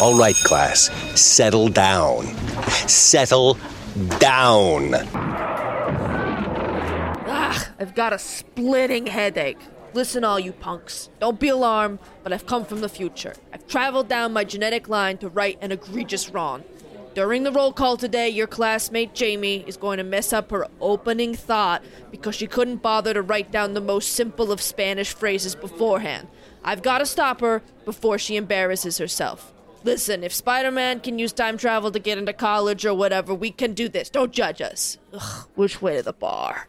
All right, class, settle down. Settle down. Ah, I've got a splitting headache. Listen, all you punks. Don't be alarmed, but I've come from the future. I've traveled down my genetic line to right an egregious wrong. During the roll call today, your classmate Jamie is going to mess up her opening thought because she couldn't bother to write down the most simple of Spanish phrases beforehand. I've got to stop her before she embarrasses herself. Listen, if Spider Man can use time travel to get into college or whatever, we can do this. Don't judge us. Ugh, which way to the bar?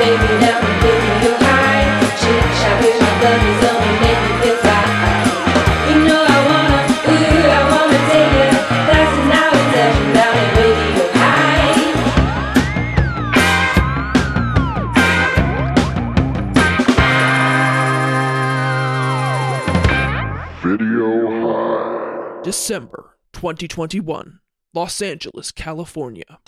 Baby, December 2021, Los Angeles, California.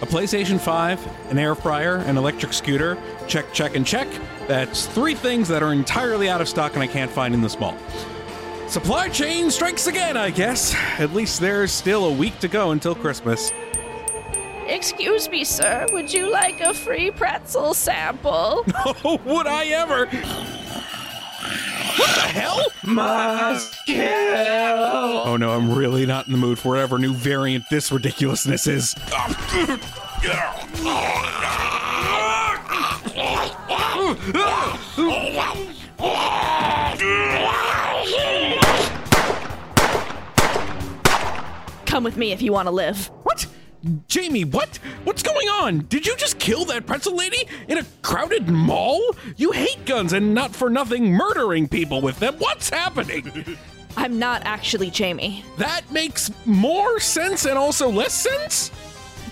A PlayStation 5, an air fryer, an electric scooter. Check, check, and check. That's three things that are entirely out of stock and I can't find in this mall. Supply chain strikes again, I guess. At least there's still a week to go until Christmas. Excuse me, sir. Would you like a free pretzel sample? Oh, would I ever? What the hell? Oh no, I'm really not in the mood for whatever new variant this ridiculousness is. Come with me if you want to live. Jamie, what? What's going on? Did you just kill that pretzel lady in a crowded mall? You hate guns and not for nothing murdering people with them. What's happening? I'm not actually Jamie. That makes more sense and also less sense?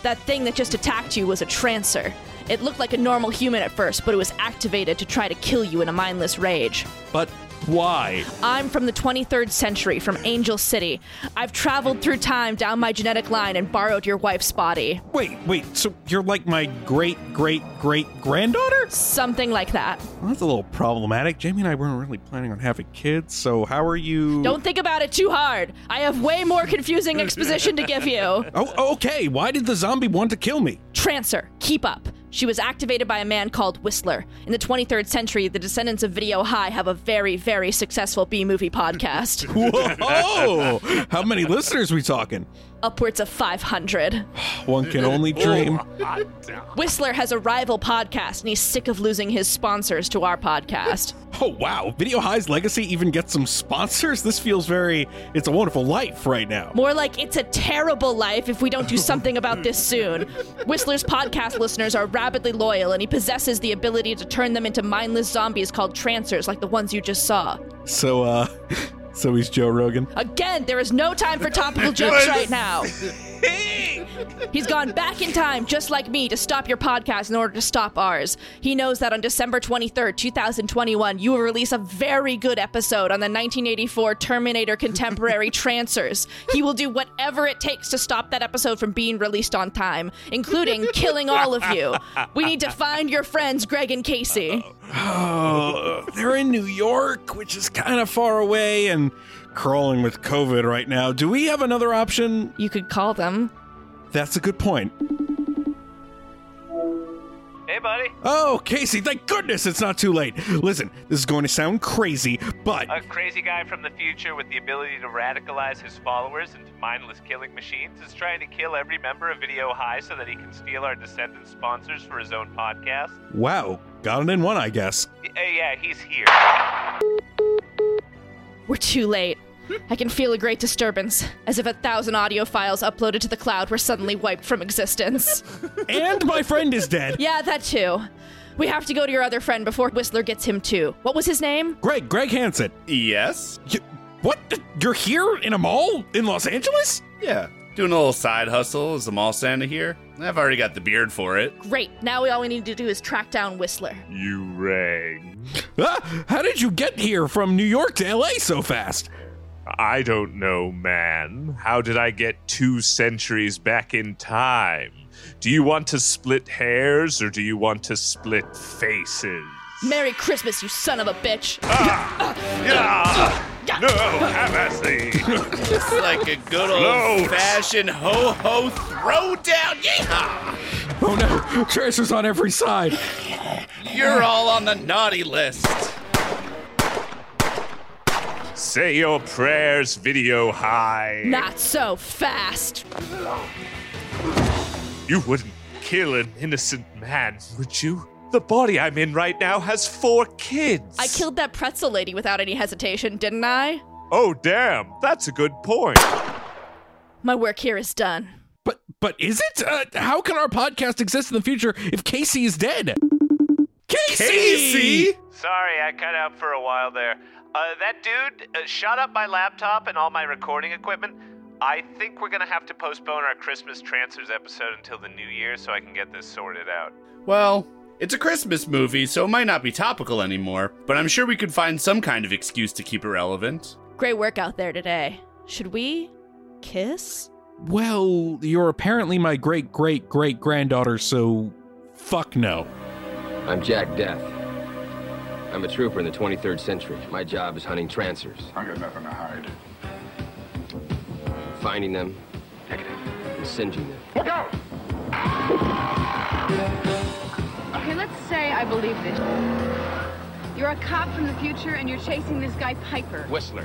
That thing that just attacked you was a trancer. It looked like a normal human at first, but it was activated to try to kill you in a mindless rage. But why? I'm from the 23rd century, from Angel City. I've traveled through time down my genetic line and borrowed your wife's body. Wait, wait, so you're like my great, great, great granddaughter? Something like that. Well, that's a little problematic. Jamie and I weren't really planning on having kids, so how are you? Don't think about it too hard. I have way more confusing exposition to give you. Oh, okay. Why did the zombie want to kill me? Trancer, keep up. She was activated by a man called Whistler. In the 23rd century, the descendants of Video High have a very, very successful B movie podcast. Whoa! How many listeners we talking? Upwards of 500. One can only dream. Whistler has a rival podcast, and he's sick of losing his sponsors to our podcast. Oh wow! Video High's legacy even gets some sponsors. This feels very. It's a wonderful life right now. More like it's a terrible life if we don't do something about this soon. Whistler's podcast listeners are rabidly loyal, and he possesses the ability to turn them into mindless zombies called trancers, like the ones you just saw. So, uh, so he's Joe Rogan. Again, there is no time for topical jokes right now. He's gone back in time, just like me, to stop your podcast in order to stop ours. He knows that on December 23rd, 2021, you will release a very good episode on the 1984 Terminator Contemporary Trancers. He will do whatever it takes to stop that episode from being released on time, including killing all of you. We need to find your friends, Greg and Casey. Oh, they're in New York, which is kind of far away and crawling with COVID right now. Do we have another option? You could call them. That's a good point. Hey, buddy. Oh, Casey, thank goodness it's not too late. Listen, this is going to sound crazy, but A crazy guy from the future with the ability to radicalize his followers into mindless killing machines is trying to kill every member of Video High so that he can steal our descendant sponsors for his own podcast. wow, got it in one, I guess. Y- uh, yeah, he's here. We're too late. I can feel a great disturbance, as if a thousand audio files uploaded to the cloud were suddenly wiped from existence. And my friend is dead. yeah, that too. We have to go to your other friend before Whistler gets him too. What was his name? Greg, Greg Hansen. Yes? You, what? You're here in a mall in Los Angeles? Yeah. Doing a little side hustle as a mall Santa here. I've already got the beard for it. Great. Now we all we need to do is track down Whistler. You rang. Ah, how did you get here from New York to LA so fast? I don't know, man. How did I get two centuries back in time? Do you want to split hairs or do you want to split faces? Merry Christmas, you son of a bitch. Ah! Yeah! No, have at thee! It's like a good old fashioned ho ho throwdown. Yeehaw! Oh no, Tracer's on every side. You're all on the naughty list. Say your prayers, video high. Not so fast. You wouldn't kill an innocent man, would you? The body I'm in right now has four kids. I killed that pretzel lady without any hesitation, didn't I? Oh, damn. That's a good point. My work here is done. But but is it? Uh, how can our podcast exist in the future if Casey is dead? Casey! Casey! Sorry, I cut out for a while there. Uh, that dude uh, shot up my laptop and all my recording equipment. I think we're gonna have to postpone our Christmas Trancers episode until the new year so I can get this sorted out. Well, it's a Christmas movie, so it might not be topical anymore, but I'm sure we could find some kind of excuse to keep it relevant. Great work out there today. Should we kiss? Well, you're apparently my great great great granddaughter, so fuck no. I'm Jack Deth. I'm a trooper in the 23rd century. My job is hunting trancers, I got nothing to hide. finding them, and singeing them. Look out! Okay, let's say I believe this. You're a cop from the future and you're chasing this guy Piper. Whistler.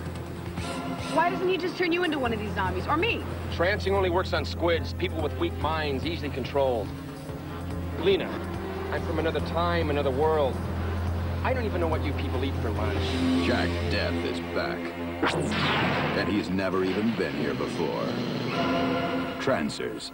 Why doesn't he just turn you into one of these zombies? Or me? Trancing only works on squids, people with weak minds, easily controlled. Lena, I'm from another time, another world. I don't even know what you people eat for lunch. Jack Deth is back. And he's never even been here before. Trancers.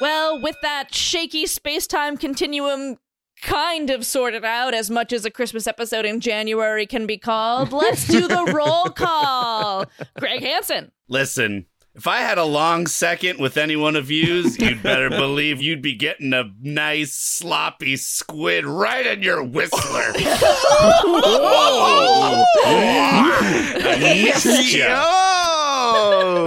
Well, with that shaky space time continuum kind of sorted out as much as a Christmas episode in January can be called, let's do the roll call. Greg Hansen. Listen, if I had a long second with any one of yous, you'd better believe you'd be getting a nice sloppy squid right in your whistler. I missed ya.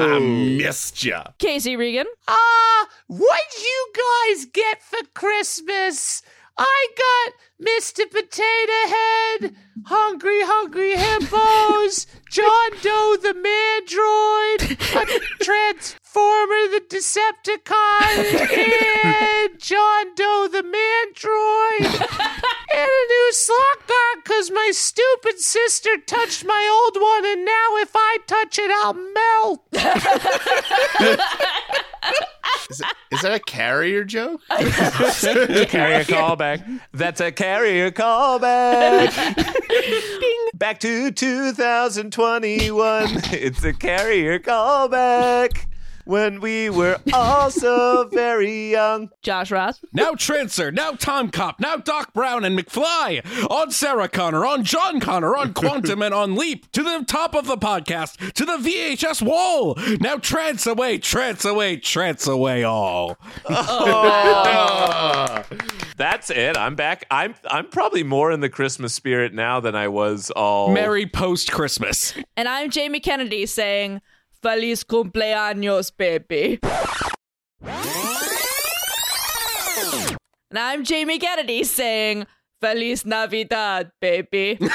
I missed ya. Casey Regan. Ah, what'd you guys get for Christmas? I got Mr. Potato Head, Hungry Hungry Hippos, John Doe the Mandroid, a Transformer the Decepticon, and John Doe the Mandroid, and a new slot car because my stupid sister touched my old one, and now if I touch it, I'll melt. Is, it, is that a carrier joke? carrier callback. That's a carrier callback. Bing. Back to 2021. It's a carrier callback. When we were all so very young. Josh Ross. Now Trancer, now Tom Cop, now Doc Brown and McFly, on Sarah Connor, on John Connor, on Quantum and on Leap, to the top of the podcast, to the VHS wall. Now trance away, trance away, trance away all. That's it. I'm back. I'm I'm probably more in the Christmas spirit now than I was all Merry post Christmas. And I'm Jamie Kennedy saying, Feliz cumpleaños, baby. And I'm Jamie Kennedy saying, Feliz Navidad, baby.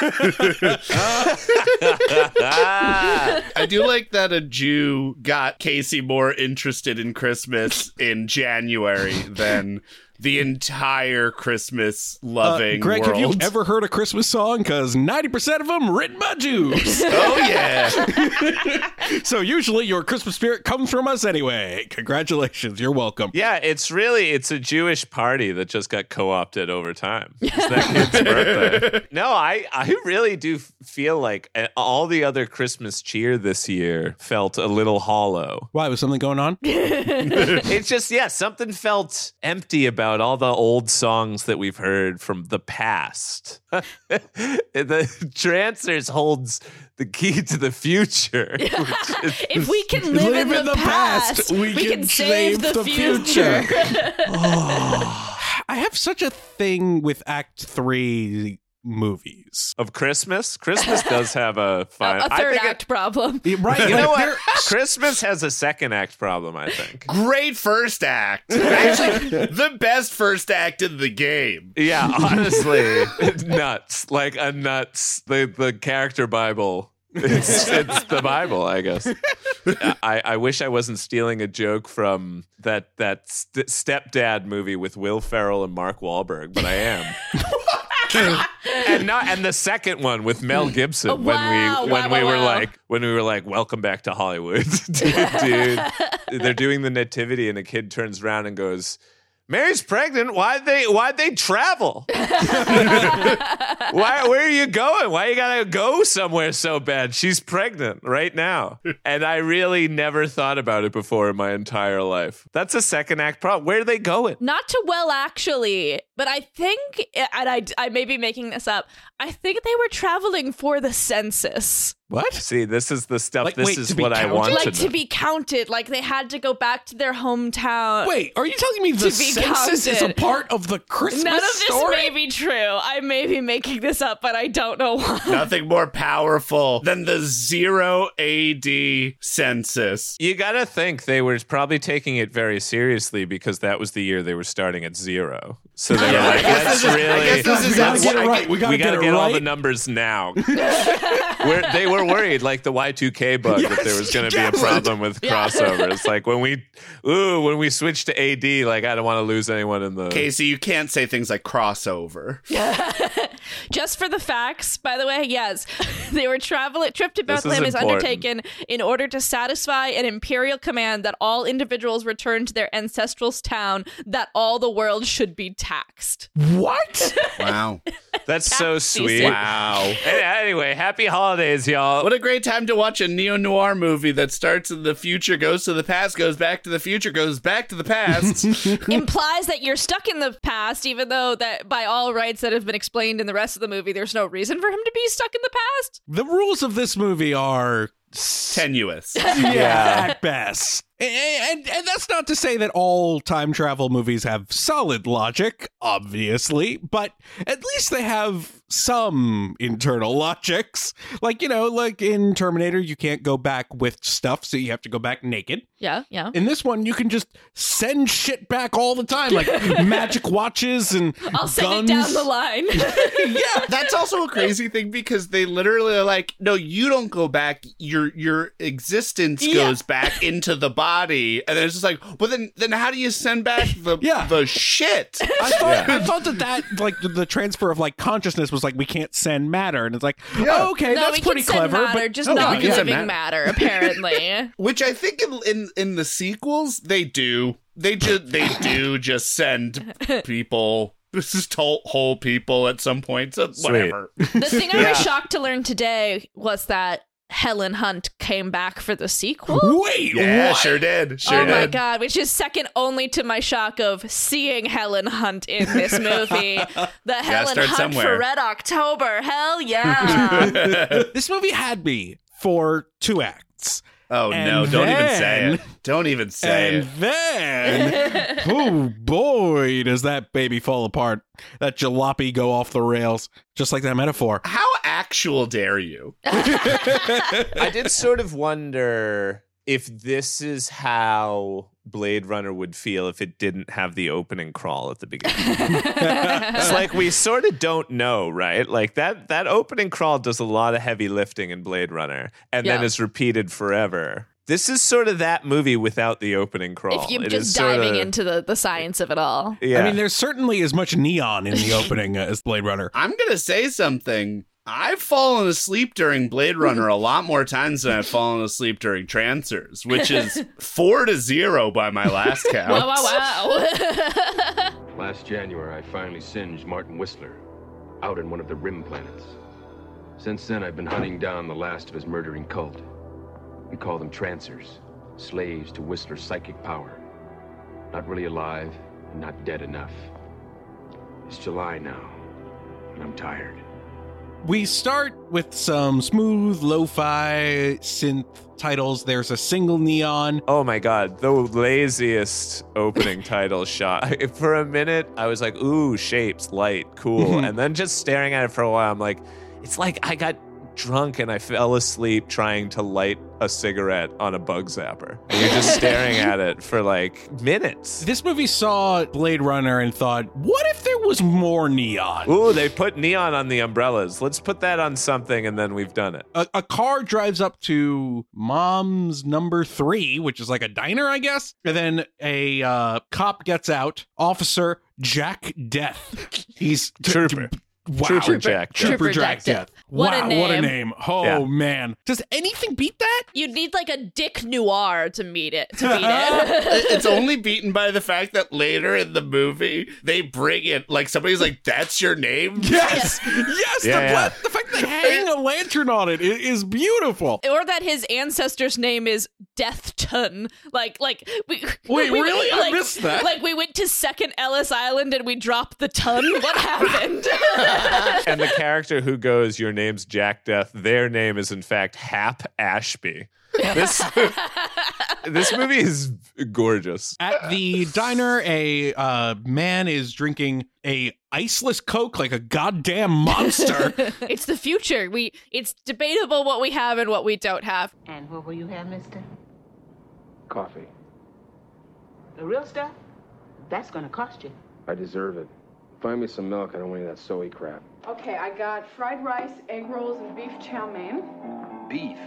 I do like that a Jew got Casey more interested in Christmas in January than the entire Christmas loving Uh, Greg, world. have you ever heard a Christmas song? Because 90% of them written by Jews. oh yeah. so usually your Christmas spirit comes from us anyway. Congratulations. You're welcome. Yeah, it's really it's a Jewish party that just got co-opted over time. It's that kid's birthday. No, I I really do feel like uh, all the other Christmas cheer this year felt a little hollow. Why, was something going on? it's just yeah, something felt empty about all the old songs that we've heard from the past. the Trancers holds the key to the future. if we can live, in, the, past, we, can, save, the, future. Oh. I have such a thing with Act Three movies. Of Christmas? Christmas does have a fine. a I third think it- act problem. Right? you know what? Christmas has a second act problem, I think. Great first act. Actually, the best first act in the game. Yeah, honestly, it's nuts. Like a nuts. The the character Bible. It's, it's the Bible, I guess. I, I wish I wasn't stealing a joke from that that st- stepdad movie with Will Ferrell and Mark Wahlberg, but I am. and not and the second one with Mel Gibson Oh, when we when wow, we wow, were like when we were like welcome back to Hollywood dude, dude they're doing the nativity and a kid turns around and goes Mary's pregnant. Why'd they why'd they travel? Why where are you going? Why you gotta go somewhere so bad? She's pregnant right now. And I really never thought about it before in my entire life. That's a second act problem. Where are they going? Not to well, actually, but I think, eh, and I, I may be making this up, I think they were traveling for the census. What? See, this is the stuff. Like, this wait, is to be what I counted? want Like to to know. be counted, like they had to go back to their hometown. Wait, are you telling me the To be census is a part of the Christmas None of this story? may be true. I may be making this up, but I don't know why. Nothing more powerful than the zero AD census. You gotta think they were probably taking it very seriously because that was the year they were starting at zero. So they Yeah, were like, guess let's this is- I really, guess this is- We gotta get it right. We gotta, we gotta get, get, it all the numbers now. We're, they were worried, like the Y2K bug, that there was going to be a problem with crossover. It's like when we, ooh, when we switch to AD, like I don't want to lose anyone in the. Casey, you can't say things like crossover. Just for the facts, by the way, yes, they were traveling. Trip to This is Bethlehem is, undertaken in order to satisfy an imperial command that all individuals return to their ancestral town. That all the world should be taxed. What? Wow. That's so sweet. season. Wow. Anyway, happy holidays, y'all. What a great time to watch a neo noir movie that starts in the future, goes to the past, goes back to the future, goes back to the past. Implies that you're stuck in the past, even though that by all rights that have been explained in the rest of the movie, there's no reason for him to be stuck in the past. the rules of this movie are Tenuous. yeah, at best. And, and and that's not to say that all time travel movies have solid logic, obviously, but at least they have some internal logics. Like, you know, like in Terminator, you can't go back with stuff, so you have to go back naked. Yeah, yeah. In this one, you can just send shit back all the time, like magic watches and I'll send guns. it down the line. yeah, that's also a crazy thing because they literally are like, no, you don't go back. Your your existence Yeah. goes back into the body, and then it's just like, well, then then how do you send back the Yeah. the shit? I thought, I thought that that like the, the transfer of like consciousness was like we can't send matter, and it's like oh, okay, no, that's we pretty can send clever, matter, but just Oh, not we can living matter, apparently. Which I think in in, in the sequels they do. They just they do just send people. This is to- whole people at some point. So whatever. the thing I was shocked to learn today was that Helen Hunt came back for the sequel. Wait, Yeah, what? sure did. Sure oh my god, which is second only to my shock of seeing Helen Hunt in this movie. The Helen Hunt somewhere. for Red October. Hell yeah. this movie had me for two acts. Oh And no! Don't even say it. Don't even say and it. then, oh boy, does that baby fall apart. That jalopy go off the rails, just like that metaphor. How actual dare you? I did sort of wonder if this is how Blade Runner would feel if it didn't have the opening crawl at the beginning. it's like we sort of don't know, right? Like that that opening crawl does a lot of heavy lifting in Blade Runner and then Yeah. is repeated forever. This is sort of that movie without the opening crawl. if you're It is just sorta- diving into the, the science of it all. yeah. I mean, there's certainly as much neon in the opening as Blade Runner. I'm gonna say something. I've fallen asleep during Blade Runner a lot more times than I've fallen asleep during Trancers, which is four to zero by my last count. Wow, wow, wow. Last January, I finally singed Martin Whistler out in one of the rim planets. Since then, I've been hunting down the last of his murdering cult. We call them trancers, slaves to Whistler's psychic power. Not really alive and not dead enough. It's July now, and I'm tired. We start with some smooth lo-fi synth titles. There's a single neon. Oh my god, the laziest opening title shot. For a minute, I was like, ooh, shapes, light, cool. Mhm. And then just staring at it for a while, I'm like, it's like I got drunk and I fell asleep trying to light a cigarette on a bug zapper. And you're just staring at it for like minutes. This movie saw Blade Runner and thought, what if there was more neon? Ooh, they put neon on the umbrellas. Let's put that on something and then we've done it. A, a car drives up to mom's number three, which is like a diner, I guess. And then a uh, cop gets out. Officer Jack Deth. He's t- Trooper. t- Wow. Trooper Jack Deth. Trooper Trooper Jack Jack Deth. Deth. What a wow, what a name. name. Oh, Yeah. man. Does anything beat that? You'd need like a Dick Noir to meet it to beat it. It- it's only beaten by the fact that later in the movie they bring it like somebody's like, "That's your name." Yes. yes. Yeah, the, yeah. the fact they hang a lantern on it i- beautiful. or that his ancestor's name is Dethton. Like, like we Wait, we- really? I Like, missed that. Like we went to Second Ellis Island and we dropped the ton. What happened? and the character who goes, Your name's Jack Deth, their name is in fact Hap Ashby. This this movie is gorgeous. At the diner, a uh, man is drinking a iceless Coke like a goddamn monster. it's the future. We it's debatable what we have and what we don't have. And what will you have, mister? Coffee. The real stuff? That's gonna cost you. I deserve it. Find me some milk. I don't want any of that soy crap. Okay, I got fried rice, egg rolls, and beef chow mein. Beef.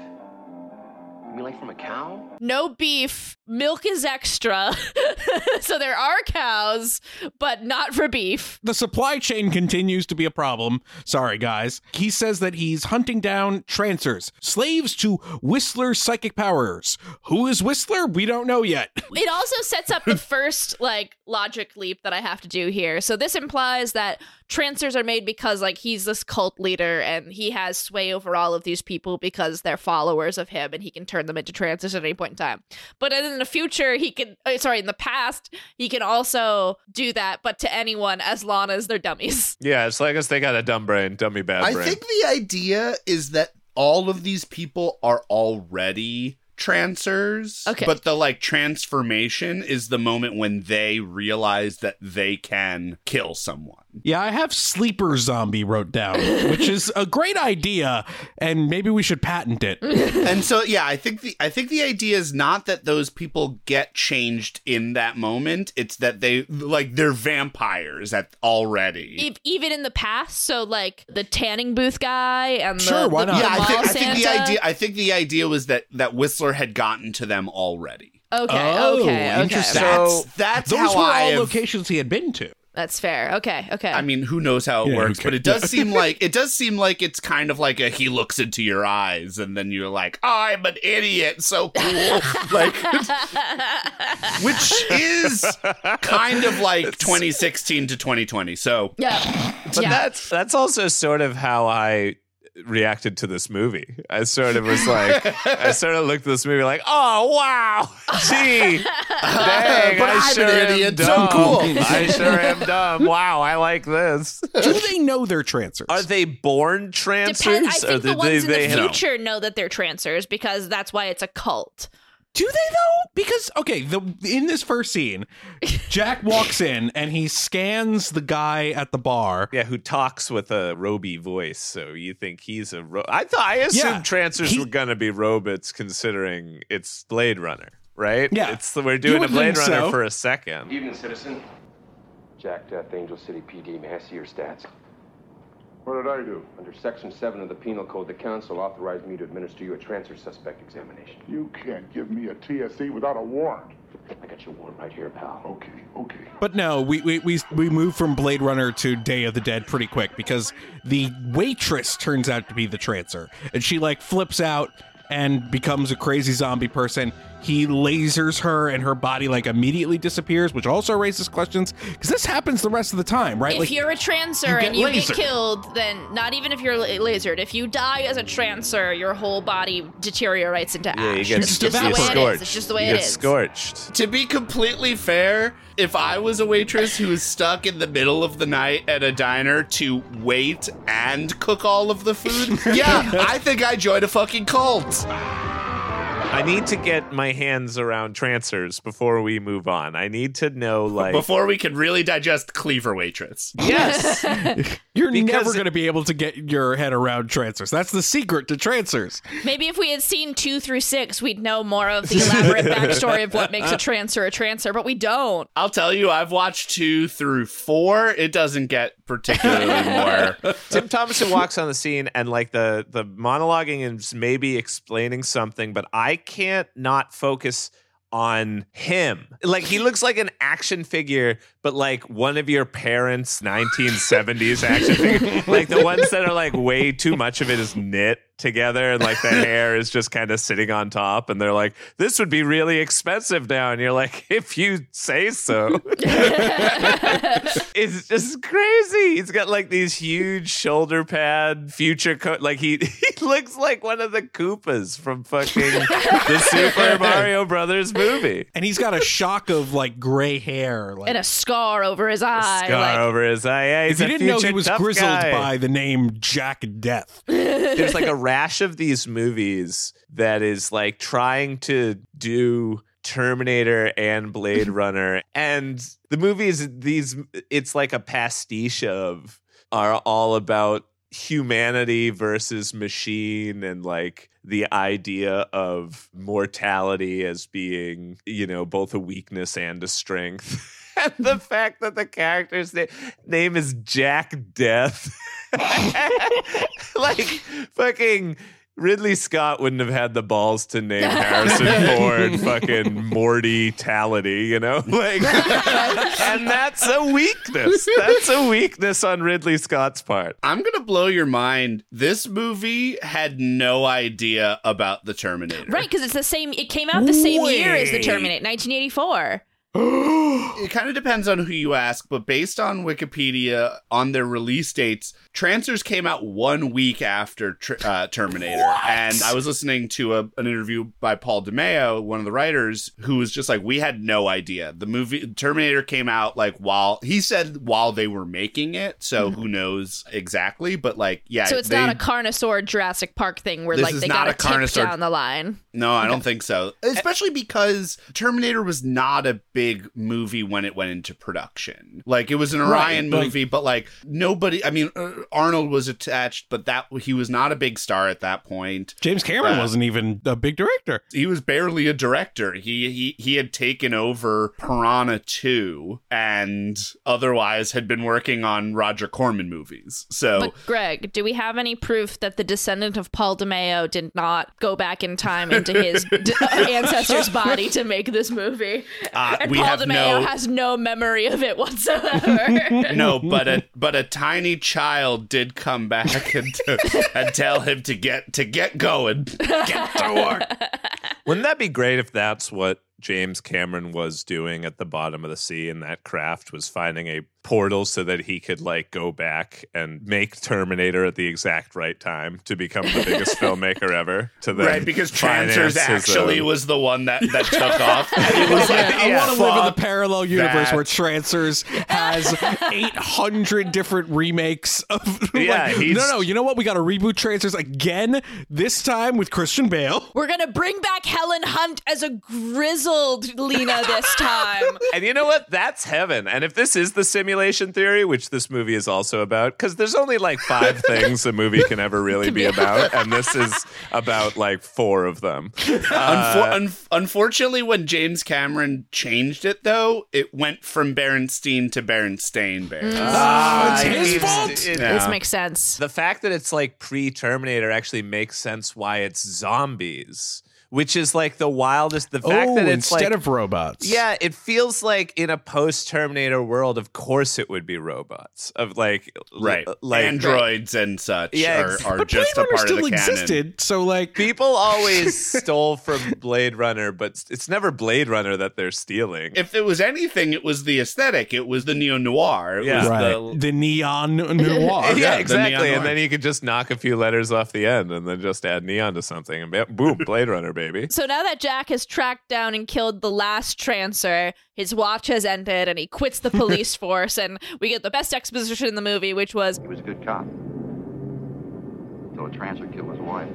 You like from a cow? No beef, milk is extra. so there are cows, but not for beef. the supply chain continues to be a problem. Sorry, guys. He says that he's hunting down trancers, slaves to Whistler's psychic powers. Who is Whistler? We don't know yet. It also sets up the first like logic leap that I have to do here. So this implies that trancers are made because like he's this cult leader and he has sway over all of these people because they're followers of him and he can turn them into trancers at any point in time. But in the future he can uh, sorry, in the past he can also do that but to anyone as long as they're dummies. Yeah, it's like us they got a dumb brain, dummy bad I brain. think the idea is that all of these people are already trancers. Okay. But the like transformation is the moment when they realize that they can kill someone. Yeah, I have sleeper zombie wrote down, which is a great idea, and maybe we should patent it. and so yeah, I think the I think the idea is not that those people get changed in that moment. It's that they like they're vampires at already. If, even in the past, so like the tanning booth guy and Sure, the, why not? the yeah, I think, I think the idea I think the idea was that that Whistler had gotten to them already. Okay, Oh, okay, okay. interesting. That's that's Those how were I all have- locations he had been to. That's fair. Okay, okay. I mean, who knows how it Yeah, works, but it does cares? seem like it does seem like it's kind of like a he looks into your eyes and then you're like, I'm an idiot, so cool. like which is kind of like 2016 to 2020. So yeah. But yeah. that's that's also sort of how I reacted to this movie. I sort of was like, I sort of looked at this movie like, oh wow, gee, dang, But I I'm sure an am idiot, so dumb. cool. I sure am dumb. Wow, I like this. Do they know they're trancers? Are they born trancers? Depend- I Or think the did ones in they the have- future know that they're trancers because that's why it's a cult. Do they though? Because okay, the in this first scene, Jack walks in and he scans the guy at the bar. Yeah, who talks with a roby voice? So you think he's a? Ro- I thought I assumed Yeah, trancers he- were gonna be robots, considering it's Blade Runner, right? Yeah. it's we're doing a Blade Runner so. for a second. Evening, citizen. Jack Deth, Angel City PD. May I see your stats? What did I do? Under Section 7 of the Penal Code, the Council authorized me to administer you a transfer suspect examination. You can't give me a TSE without a warrant. I got your warrant right here, pal. Okay, okay. But no, we, we we we move from Blade Runner to Day of the Dead pretty quick because the waitress turns out to be the trancer, and she like flips out and becomes a crazy zombie person. He lasers her, and her body like immediately disappears, which also raises questions because this happens the rest of the time, right? If like you're a trancer you and you lasered. get killed, then not even if you're la- lasered, if you die as a trancer, your whole body deteriorates into Yeah, you ash. get it's just the way it is. It's just the way you it get is. scorched. To be completely fair, if I was a waitress who was stuck in the middle of the night at a diner to wait and cook all of the food, yeah, I think I joined a fucking cult. I need to get my hands around trancers before we move on. I need to know, like, Before we can really digest Cleaver Waitress. yes, You're Because- never going to be able to get your head around trancers. That's the secret to trancers. Maybe if we had seen two through six, we'd know more of the elaborate backstory of what makes a trancer a trancer, but we don't. I'll tell you, I've watched two through four. It doesn't get particularly more. Tim Thomerson walks on the scene and like the the monologuing is maybe explaining something, but I can't not focus on him. Like he looks like an action figure, but like one of your parents' 1970s action figure. Like the ones that are like way too much of it is knit together and like the hair is just kind of sitting on top and they're like this would be really expensive now and you're like if you say so it's just crazy he's got like these huge shoulder pad future coat like he he looks like one of the koopas from fucking the super mario brothers movie And he's got a shock of like gray hair. Like, And a scar over his eye. scar like, over his eye yeah, if he's you didn't know he was grizzled guy. by the name Jack Deth. there's like a rash of these movies that is like trying to do Terminator and Blade Runner and the movies these it's like a pastiche of are all about humanity versus machine and like the idea of mortality as being you know both a weakness and a strength and the fact that the character's na- name is Jack Deth like fucking Ridley Scott wouldn't have had the balls to name Harrison Ford fucking mortality, you know? Like and that's a weakness. That's a weakness on Ridley Scott's part. I'm going to blow your mind. This movie had no idea about the Terminator. Right, because it's the same. It came out the same year as the Terminator, 1984. it kind of depends on who you ask, but based on Wikipedia, on their release dates, Trancers came out one week after tr- uh, Terminator. And I was listening to a, an interview by Paul DeMeo, one of the writers, who was just like, "We had no idea. The movie Terminator came out like while he said while they were making it, so who knows exactly? But like, yeah, so it's they- not a Carnosaur Jurassic Park thing where like they got a Carnosaur- down the line. No, I don't think so. Especially because Terminator was not a big movie when it went into production. Like it was an Orion Right, like- movie, but like nobody. I mean, uh, Arnold was attached, but that he was not a big star at that point. James Cameron Uh, wasn't even a big director. He was barely a director. He he he had taken over Piranha 2 and otherwise had been working on Roger Corman movies. So But Greg, do we have any proof that the descendant of Paul DeMeo did not go back in time into his d- ancestor's body to make this movie? Uh, and we Paul have DeMeo no- has no memory of it whatsoever. no, but a but a tiny child did come back and, uh, and tell him to get to get going, get to work. Wouldn't that be great if that's what James Cameron was doing at the bottom of the sea and that craft was finding a portal so that he could like go back and make Terminator at the exact right time to become the biggest filmmaker ever to then Right, because finance Trancers his actually own- was the one that that took off. It was like, I want to live in the parallel universe that. where Trancers has 800 different remakes of. Yeah, like, no, no. You know what? We got to reboot Trancers again. This time with Christian Bale. We're gonna bring back Helen Hunt as a grizzled Lena this time. And you know what? That's heaven. And if this is the simulation theory, which this movie is also about, because there's only like five things a movie can ever really be about, and this is about like four of them. Unfor- Uh, un- unfortunately, when James Cameron changed it, though, it went from Berenstein to Berenstain Bears. Ah, it's Uh, his it's- fault. it- Yeah. This makes sense. the fact that it's like pre Terminator actually makes sense why it's zombies. Which is like the wildest. The fact oh, that it's instead like, of robots. yeah, it feels like in a post Terminator world, of course it would be robots. Of like, Right. l- like Androids and such Yeah, are, are But just Blade a Runner part still of the canon. existed, so like People always stole from Blade Runner, but it's never Blade Runner that they're stealing. If it was anything, it was the aesthetic. It was the neo noir. Yeah. was right. the the neon noir. yeah, yeah, exactly. neon And noir. then you could just knock a few letters off the end and then just add neon to something and boom, Blade Runner, baby. So now that Jack has tracked down and killed the last trancer, his watch has ended and he quits the police force, and we get the best exposition in the movie, which was He was a good cop. Until a trancer killed his wife.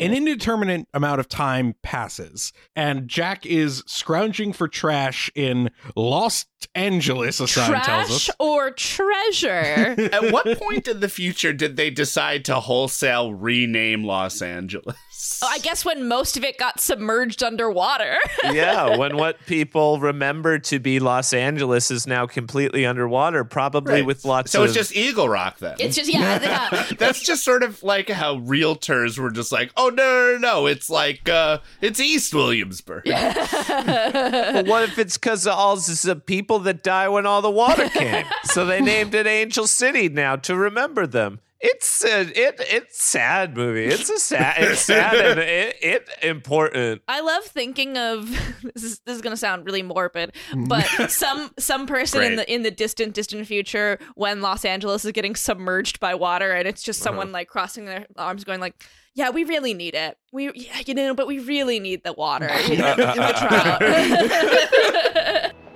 An indeterminate amount of time passes, and Jack is scrounging for trash in Los Angeles, a sign tells us. trash or treasure. At what point in the future did they decide to wholesale rename Los Angeles? Oh, I guess when most of it got submerged underwater. yeah, when what people remember to be Los Angeles is now completely underwater, probably Right. with lots So of So it's just Eagle Rock then. it's just yeah, yeah. That's just sort of like how realtors were just like, oh no, no, no, no. it's like uh it's East Williamsburg. But what if it's because of all the people that die when all the water came? so they named it Angel City now to remember them. It's a, it it's sad movie. It's a sad it's sad and it, it important. I love thinking of this is this is gonna sound really morbid, but some some person in the in the distant distant future when Los Angeles is getting submerged by water and it's just someone uh-huh. like crossing their arms going like, yeah, we really need it. We yeah, you know, but we really need the water. You know, the trout.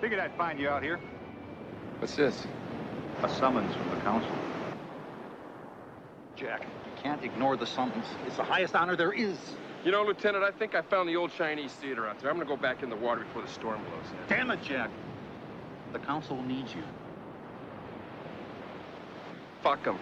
Figured I'd find you out here. What's this? A summons from the council. Jack, you can't ignore the summons. It's the highest honor there is. You know, Lieutenant, I think I found the old Chinese theater out there. I'm gonna go back in the water before the storm blows in. Damn it, Jack. The council needs you. Fuck them.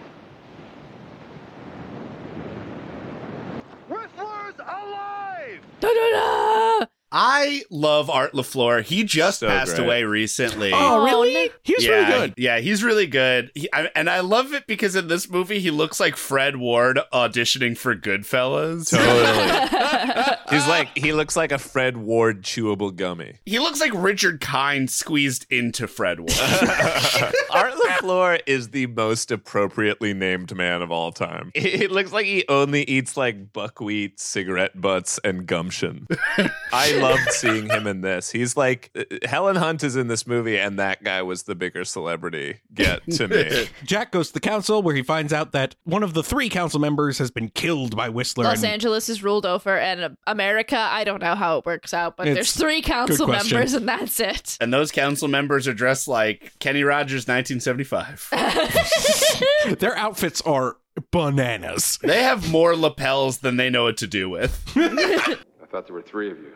Whistler's alive! Da-da-da! I love Art LaFleur. He just So passed great. away recently. Oh, oh really? Nick. He was yeah, really good. Yeah, he's really good. He, I, and I love it because in this movie, he looks like Fred Ward auditioning for Goodfellas. Totally. He's like he looks like a Fred Ward chewable gummy. He looks like Richard Kind squeezed into Fred Ward. Art LaFleur is the most appropriately named man of all time. It looks like he only eats like buckwheat, cigarette butts, and gumption. I loved seeing him in this. He's like uh, Helen Hunt is in this movie, and that guy was the bigger celebrity get to me. Jack goes to the council where he finds out that one of the three council members has been killed by Whistler. Los and- Angeles is ruled over, and America, I don't know how it works out, but It's there's three council members, and that's it. and those council members are dressed like Kenny Rogers 1975. Their outfits are bananas. they have more lapels than they know what to do with. I thought there were three of you.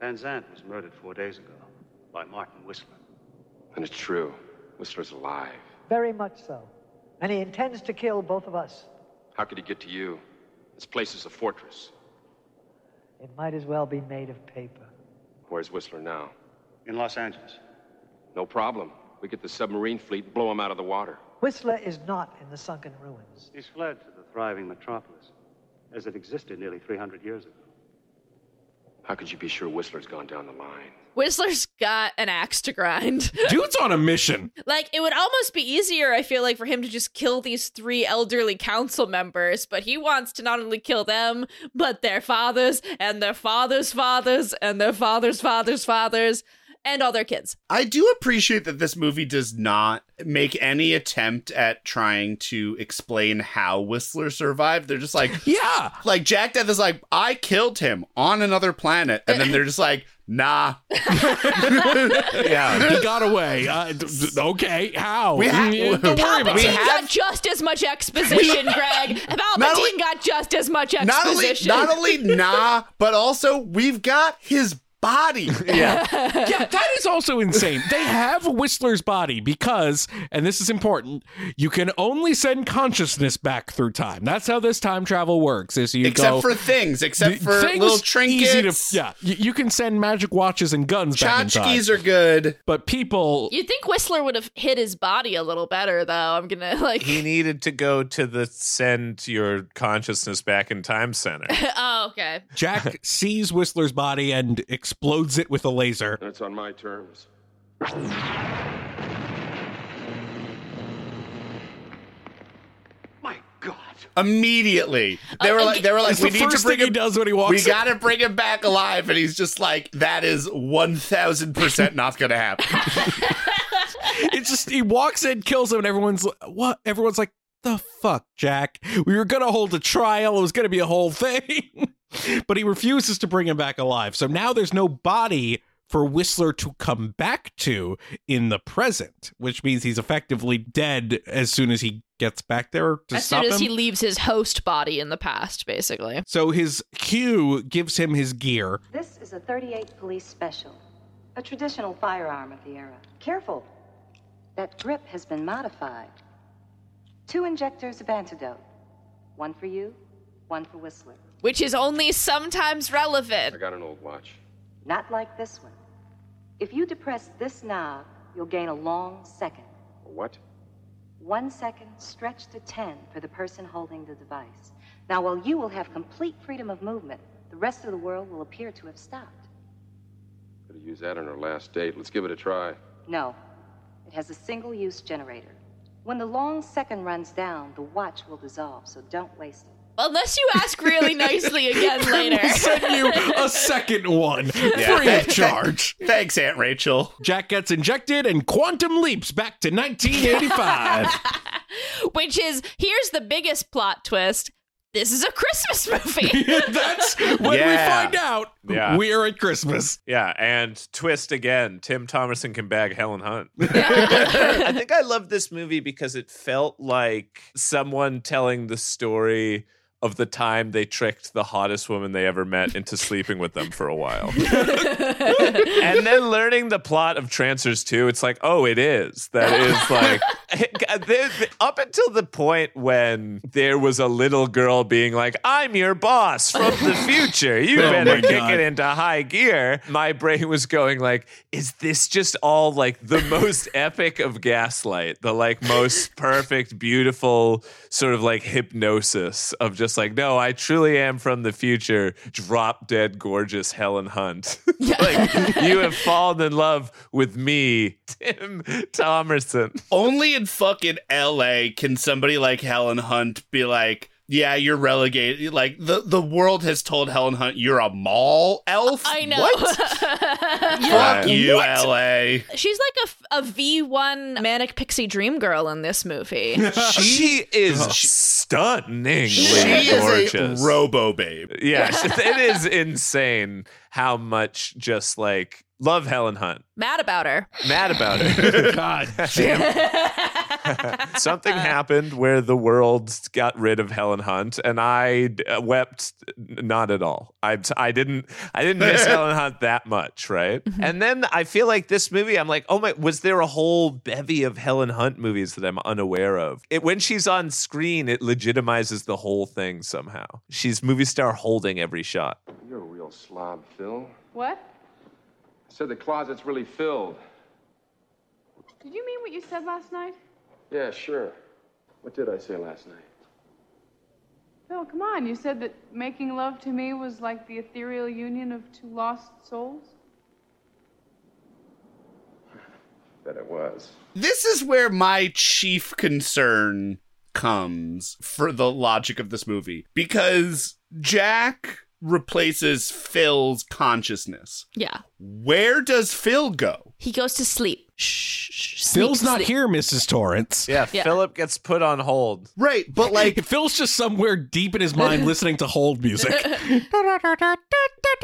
Van Zandt was murdered four days ago by Martin Whistler. And it's true. Whistler's alive. Very much so. And he intends to kill both of us. How could he get to you? This place is a fortress. It might as well be made of paper. Where's Whistler now? In Los Angeles. No problem. We get the submarine fleet and blow him out of the water. Whistler is not in the sunken ruins. He's fled to the thriving metropolis, as it existed nearly 300 years ago. How could you be sure Whistler's gone down the line? Whistler's got an axe to grind. Dude's on a mission. Like, it would almost be easier, I feel like, for him to just kill these three elderly council members, but he wants to not only kill them, but their fathers, and their fathers' fathers, and their fathers' fathers' fathers, and all their kids. I do appreciate that this movie does not make any attempt at trying to explain how Whistler survived. They're just like, Yeah. like Jack Deth is like, I killed him on another planet. And then they're just like, nah. Yeah, he got away. Uh, d- d- okay, how? We ha- Mm, Don't worry about We Palpatine it. got just as much exposition, Greg. Palpatine only- got just as much Not only, exposition. not only nah, but also we've got his body. Yeah. yeah, that is also insane. They have Whistler's body because, and this is important, you can only send consciousness back through time. That's how this time travel works. Is you Except go, for things, except The for things little easy trinkets. to- yeah, you, you can send magic watches and guns back in time. Tchotchkes are good. But people, You'd think Whistler would have hit his body a little better, though. I'm gonna like. He needed to go to the send your consciousness back in time center. oh, okay. Jack sees Whistler's body and explodes it with a laser. That's on my terms. My God. Immediately, they were like, they were like, It's we the need to first bring thing he him. does when he walks We in. gotta bring him back alive, and he's just like, that is one thousand percent not gonna happen. it's just he walks in, kills him, and everyone's like, what? Everyone's like, the fuck, Jack? We were gonna hold a trial. It was gonna be a whole thing, but he refuses to bring him back alive. So now there's no body for Whistler to come back to in the present, which means he's effectively dead as soon as he gets back there to As stop soon as him. he leaves his host body in the past, basically. so his cue gives him his gear. This is a 38 Police Special, a traditional firearm of the era. Careful. That grip has been modified. Two injectors of antidote. One for you, one for Whistler. Which is only sometimes relevant. I got an old watch. Not like this one. If you depress this knob, you'll gain a long second. What? One second stretched to 10 for the person holding the device. Now, while you will have complete freedom of movement, the rest of the world will appear to have stopped. Could have used that on our last date. Let's give it a try. No, it has a single use generator. When the long second runs down, the watch will dissolve, so don't waste it. Unless you ask really nicely again later. We'll send you a second one free of charge. Thanks, Aunt Rachel. Jack gets injected and quantum leaps back to 1985. Which is here's the biggest plot twist. This is a Christmas movie. That's when we find out Yeah. we're at Christmas. Yeah, and twist again. Tim Thomerson can bag Helen Hunt. I think I love this movie because it felt like someone telling the story of the time they tricked the hottest woman they ever met into sleeping with them for a while. and then learning the plot of Trancers 2, it's like, oh, it is. That is like there- up until the point when there was a little girl being like, I'm your boss from the future. You Oh better my kick God. it into high gear. My brain was going like, is this just all like the most epic of gaslight? The like most perfect, beautiful sort of like hypnosis of just like, no, I truly am from the future. Drop dead gorgeous Helen Hunt. like you have fallen in love with me, Tim Thomerson. Only in fucking L.A. can somebody like Helen Hunt be like, "Yeah, you're relegated." Like the the world has told Helen Hunt, "You're a mall elf." I know. What? Fuck you, L.A. She's like a, a V1 manic pixie dream girl in this movie. She is stunningly She gorgeous. is a robo babe. Yeah, it is insane how much just like love Helen Hunt. Mad about her. Mad about her. God damn. Something happened where the world got rid of Helen Hunt, and I uh, wept not at all. I I didn't I didn't miss Helen Hunt that much, right? And then I feel like this movie, I'm like, oh my, was there a whole bevy of Helen Hunt movies that I'm unaware of? It when she's on screen, it legitimizes the whole thing somehow. She's movie star holding every shot. You're a real slob, Phil. What? I said the closet's really filled. Did you mean what you said last night? Yeah, sure. What did I say last night? Phil, come on. You said that making love to me was like the ethereal union of two lost souls? that it was. This is where my chief concern comes for the logic of this movie because Jack replaces Phil's consciousness. Yeah. Where does Phil go? He goes to sleep. Shh. shh, Phil's not sleep. here, Mrs. Torrance. Yeah, Yeah. Philip gets put on hold. Right, but like Phil's just somewhere deep in his mind listening to hold music.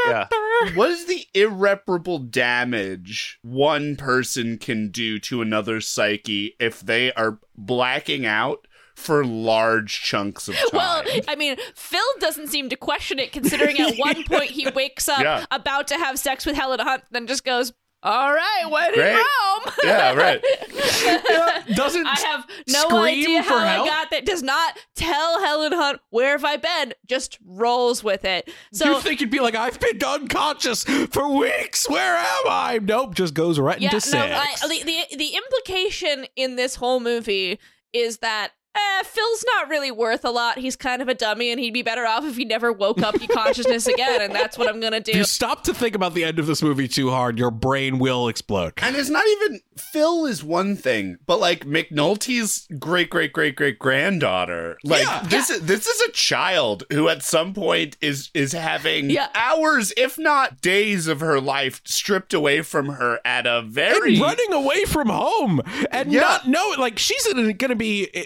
Yeah. what is the irreparable damage one person can do to another psyche if they are blacking out for large chunks of time. Well, I mean, Phil doesn't seem to question it, considering at one point he wakes up Yeah. about to have sex with Helen Hunt, then just goes, "All right, when Great. in Rome." Yeah, right. Doesn't I have no scream idea for how I help? got that. Does not tell Helen Hunt where have I been. Just rolls with it. So you think you'd be like, I've been unconscious for weeks. Where am I? Nope, just goes right yeah, into no, sex. I, the, the the implication in this whole movie is that. Eh, Phil's not really worth a lot. He's kind of a dummy, and he'd be better off if he never woke up to consciousness again. And that's what I'm gonna do. if you stop to think about the end of this movie too hard, your brain will explode. And it's not even Phil is one thing, but like McNulty's great great great great granddaughter. Like this is this is a child who at some point is is having Yeah. hours, if not days of her life stripped away from her at a very And running away from home and Yeah. not knowing, like she's going to be eh,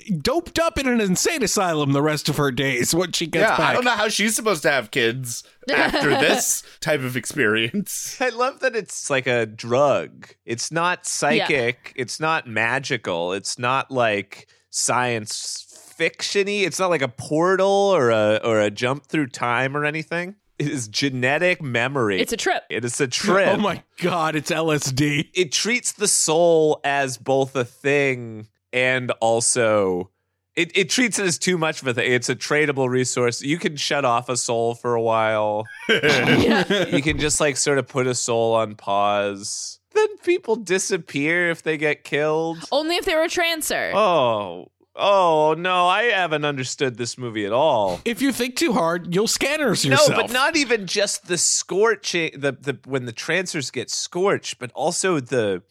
doped up in an insane asylum the rest of her days when she gets yeah, back. I don't know how she's supposed to have kids after this type of experience. I love that it's like a drug. It's not psychic. It's not magical. It's not like science fictiony. It's not like a portal or a or a jump through time or anything. It is genetic memory. It's a trip. It is a trip. Oh my god, it's LSD. It treats the soul as both a thing and also it, it treats it as too much of a thing. It's a tradable resource. You can shut off a soul for a while. you can just like sort of put a soul on pause. Then people disappear if they get killed. Only if they were a trancer. Oh, oh no! I haven't understood this movie at all. If you think too hard, you'll scanners yourself. No, but not even just the scorching the the when the trancers get scorched, but also the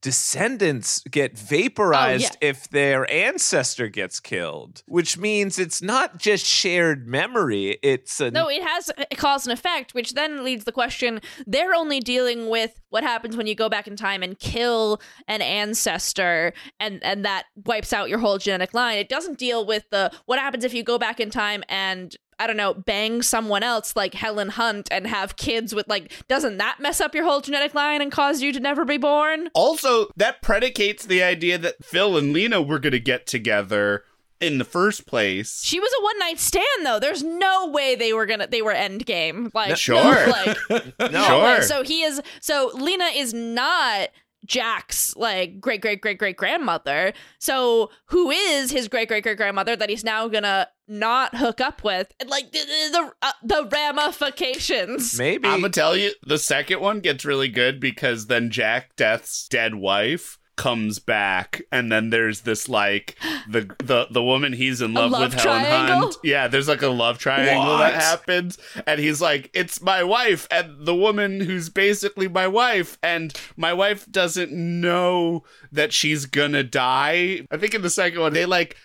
descendants get oh, vaporized Oh, if their ancestor gets killed, which means it's not just shared memory. It's a No, it has a cause and effect, which then leads the question they're only dealing with what happens when you go back in time and kill an ancestor and and that wipes out your whole genetic line. It doesn't deal with the what happens if you go back in time and I don't know, bang someone else like Helen Hunt and have kids with like doesn't that mess up your whole genetic line and cause you to never be born? Also, that predicates the idea that Phil and Lena were going to get together in the first place. She was a one night stand though. There's no way they were gonna they were end game. Like Sure. like No. way. Sure. So he is so Lena is not Jack's like great great great great grandmother. So who is his great great great grandmother that he's now gonna not hook up with? And like the the, uh, the ramifications. Maybe I'm gonna tell you, the second one gets really good because then Jack Deth's dead wife comes back, and then there's this like the the the woman he's in love, love with Helen triangle? Hunt. Yeah, there's like a love triangle What? that happens, and he's like, "It's my wife," and the woman who's basically my wife, and my wife doesn't know that she's gonna die. I think in the second one they like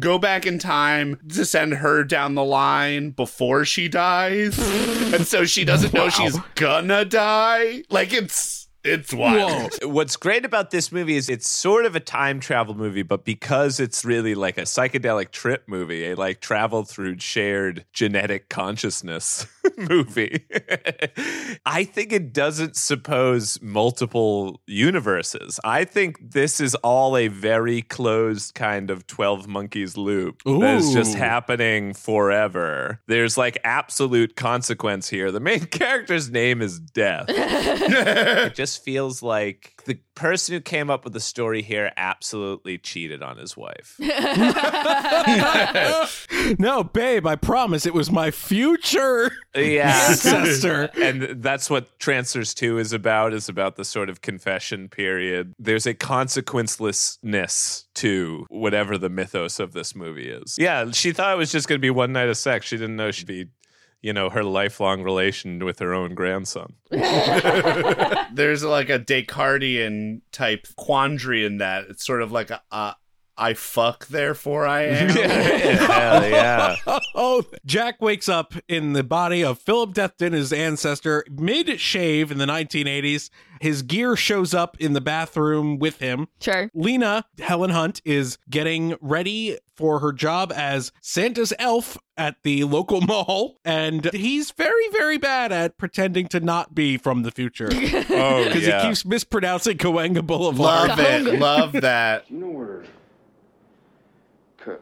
go back in time to send her down the line before she dies. and so she doesn't know Wow. she's gonna die. Like it's it's wild. What's great about this movie is it's sort of a time travel movie, but because it's really like a psychedelic trip movie, a like travel through shared genetic consciousness movie, I think it doesn't suppose multiple universes. I think this is all a very closed kind of 12 Monkeys loop that is just happening forever. There's like absolute consequence here. The main character's name is Deth. it just feels like the person who came up with the story here absolutely cheated on his wife. no, babe, I promise it was my future Yeah. ancestor. and that's what Trancers 2 is about, is about the sort of confession period. There's a consequencelessness to whatever the mythos of this movie is. Yeah, she thought it was just going to be one night of sex. She didn't know she'd be, you know, her lifelong relation with her own grandson. There's like a Descartesian type quandary in that. It's sort of like a, a I fuck, therefore I am. Hell yeah. oh, Jack wakes up in the body of Philip Dethton, his ancestor, mid shave in the 1980s. His gear shows up in the bathroom with him. Sure. Lena, Helen Hunt, is getting ready for her job as Santa's elf at the local mall. And he's very, very bad at pretending to not be from the future. Oh, Because yeah. he keeps mispronouncing Cahuenga Boulevard. Love it. Love that. You know where. Ca-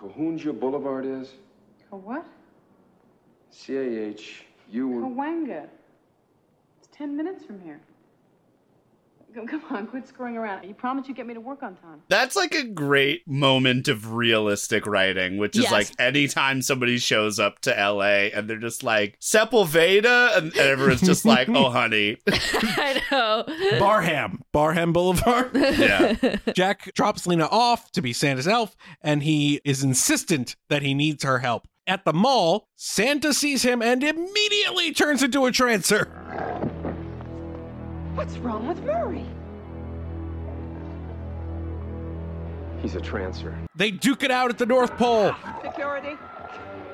Cahoonja Boulevard is? A what? C A H U. Kawanga. It's ten minutes from here. Come, come on, quit screwing around. You promised you'd get me to work on time. That's like a great moment of realistic writing, which is Yes. like anytime somebody shows up to LA and they're just like, Sepulveda, and, and everyone's just like, oh, honey. I know. Barham, Barham Boulevard. Yeah. Jack drops Lena off to be Santa's elf, and he is insistent that he needs her help. At the mall, Santa sees him and immediately turns into a trancer. What's wrong with Murray? He's a trancer. They duke it out at the North Pole. Security,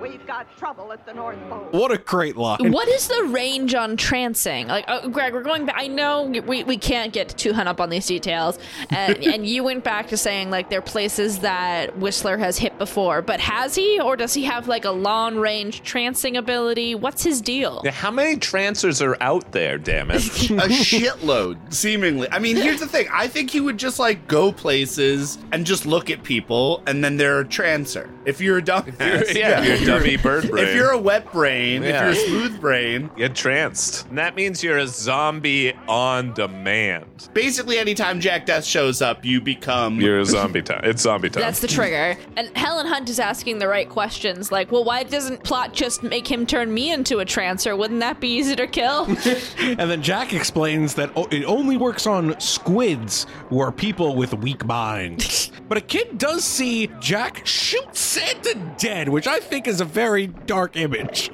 we've got trouble at the North Pole. What a great line. What is the range on trancing? Like, uh, Greg, we're going back. I know we, we can't get too hung up on these details, and, and you went back to saying like there are places that Whistler has hit before, but has he, or does he have like a long range trancing ability? What's his deal? Yeah, how many trancers are out there, damn it? a shitload, seemingly. I mean, here's the thing. I think he would just like go places and just look at people, and then they're a trancer. If you're a dumbass, yeah, if you're a dummy bird brain. If you're a wet brain, Yeah. if you're a smooth brain, Get tranced. And that means you're a zombie on demand. basically, anytime Jack Deth shows up, you become You're a zombie time. It's zombie time. That's the trigger. And Helen Hunt is asking the right questions, like, well, why doesn't plot just make him turn me into a trancer? Wouldn't that be easy to kill? And then Jack explains that it only works on squids who are people with weak minds. but a kid does see Jack shoot Santa dead, which I think is a very dark image.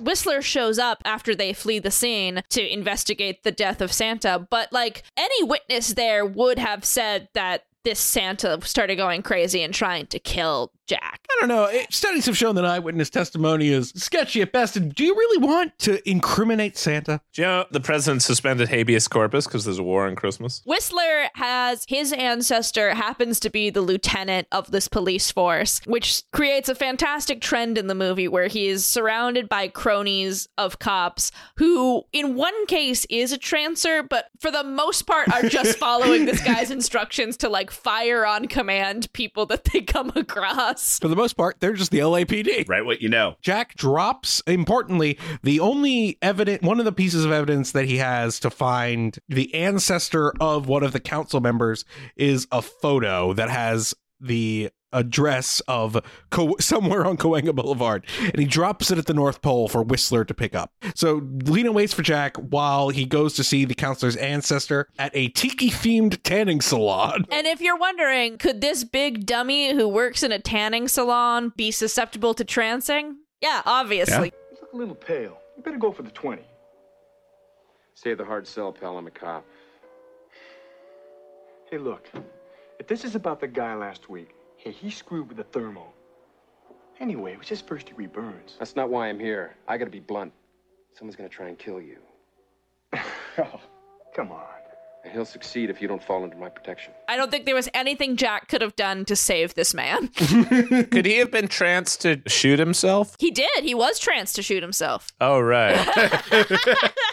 Whistler shows up after they flee the scene to investigate the death of Santa, but like any witness there would have said that this Santa started going crazy and trying to kill Jack. I don't know. It, studies have shown that eyewitness testimony is sketchy at best. And do you really want to incriminate Santa? Do you know the president suspended habeas corpus because there's a war on Christmas? Whistler has his ancestor happens to be the lieutenant of this police force, which creates a fantastic trend in the movie where he is surrounded by cronies of cops who, in one case, is a trancer, but for the most part are just following this guy's instructions to like fire on command people that they come across. For the most part, they're just the LAPD. Right, what you know. Jack drops, importantly, the only evidence, one of the pieces of evidence that he has to find the ancestor of one of the council members is a photo that has the address of Co- somewhere on Cahuenga Boulevard, and he drops it at the North Pole for Whistler to pick up. So Lena waits for Jack while he goes to see the counselor's ancestor at a tiki themed tanning salon. And if you're wondering, could this big dummy who works in a tanning salon be susceptible to trancing? Yeah, obviously. You look a little pale. You better go for the 20. Say the hard sell, pal. I'm a cop. Hey, look. If this is about the guy last week, hey, he screwed with the thermo. Anyway, it was just first degree burns. That's not why I'm here. I gotta be blunt. Someone's gonna try and kill you. oh, come on. And he'll succeed if you don't fall under my protection. I don't think there was anything Jack could have done to save this man. Could he have been tranced to shoot himself? he did. He was tranced to shoot himself. Oh, right.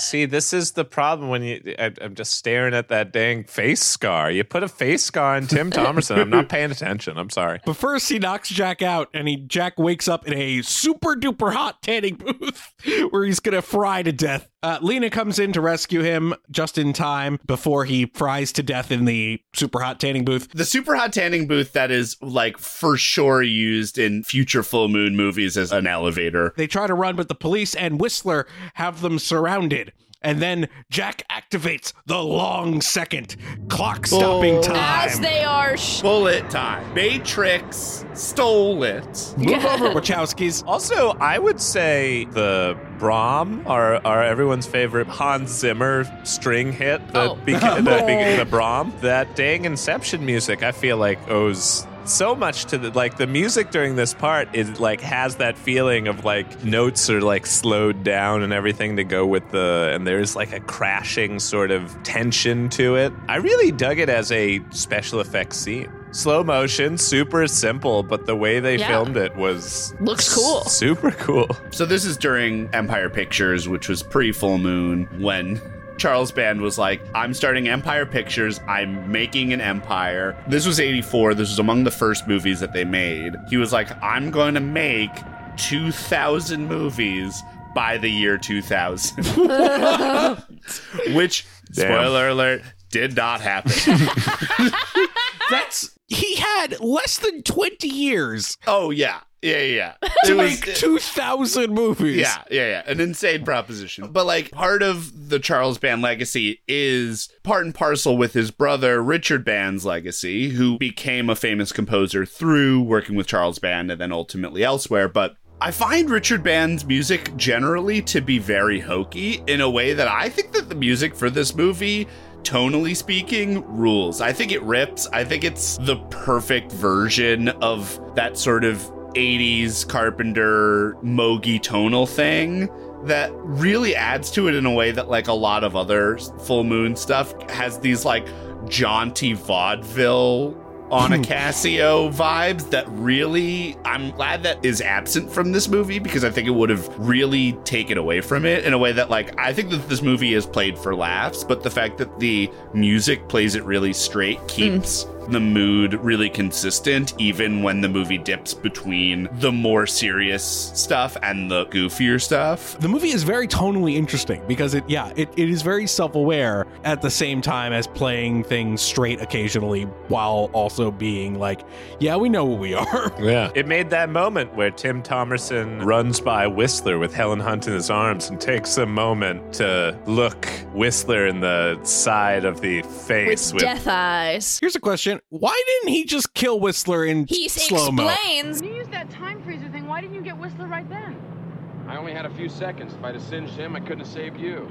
See, this is the problem when you. I, I'm just staring at that dang face scar. You put a face scar on Tim Thomerson. I'm not paying attention. I'm sorry. But first, he knocks Jack out, and he Jack wakes up in a super duper hot tanning booth where he's gonna fry to death. Uh, Lena comes in to rescue him just in time before he fries to death in the super hot tanning booth. The super hot tanning booth that is like for sure used in future full moon movies as an elevator. They try to run, but the police and Whistler have them surrounded. And then Jack activates the long second clock stopping time. As they are. Sh- Bullet time. Matrix stole it. Move over, Wachowskis. Also, I would say the Brahm, our, our everyone's favorite Hans Zimmer string hit, the, Oh. beca- the, be- the Brahm, that dang Inception music, I feel like owes so much to the like the music during this part is like has that feeling of like notes are like slowed down and everything to go with the and there's like a crashing sort of tension to it. I really dug it as a special effects scene. Slow motion, super simple, but the way they Yeah. filmed it was Looks cool. Super cool. So this is during Empire Pictures, which was pre full moon when Charles Band was like, I'm starting Empire Pictures. I'm making an empire. This was 84. This was among the first movies that they made. He was like, I'm going to make 2,000 movies by the year 2000. Which, Damn. spoiler alert, did not happen. That's he had less than 20 years. Oh yeah. Yeah, yeah. yeah. To was- make 2,000 movies. Yeah, yeah, yeah. An insane proposition. But like part of the Charles Band legacy is part and parcel with his brother Richard Band's legacy, who became a famous composer through working with Charles Band and then ultimately elsewhere. But I find Richard Band's music generally to be very hokey in a way that I think that the music for this movie tonally speaking rules. I think it rips. I think it's the perfect version of that sort of 80s Carpenter Mogi tonal thing that really adds to it in a way that like a lot of other full moon stuff has these like jaunty vaudeville on a Casio vibes that really I'm glad that is absent from this movie because I think it would have really taken away from it in a way that like I think that this movie is played for laughs, but the fact that the music plays it really straight hmm. keeps the mood really consistent even when the movie dips between the more serious stuff and the goofier stuff. The movie is very tonally interesting because it, yeah, it, it is very self aware at the same time as playing things straight occasionally while also being like, yeah, we know who we are. Yeah. It made that moment where Tim Thomerson runs by Whistler with Helen Hunt in his arms and takes a moment to look Whistler in the side of the face with, Death eyes. Here's a question Why didn't he just kill Whistler in He slow mo? explains. When you used that time freezer thing, why didn't you get Whistler right then? I only had a few seconds. If I'd have singed him, I couldn't have saved you.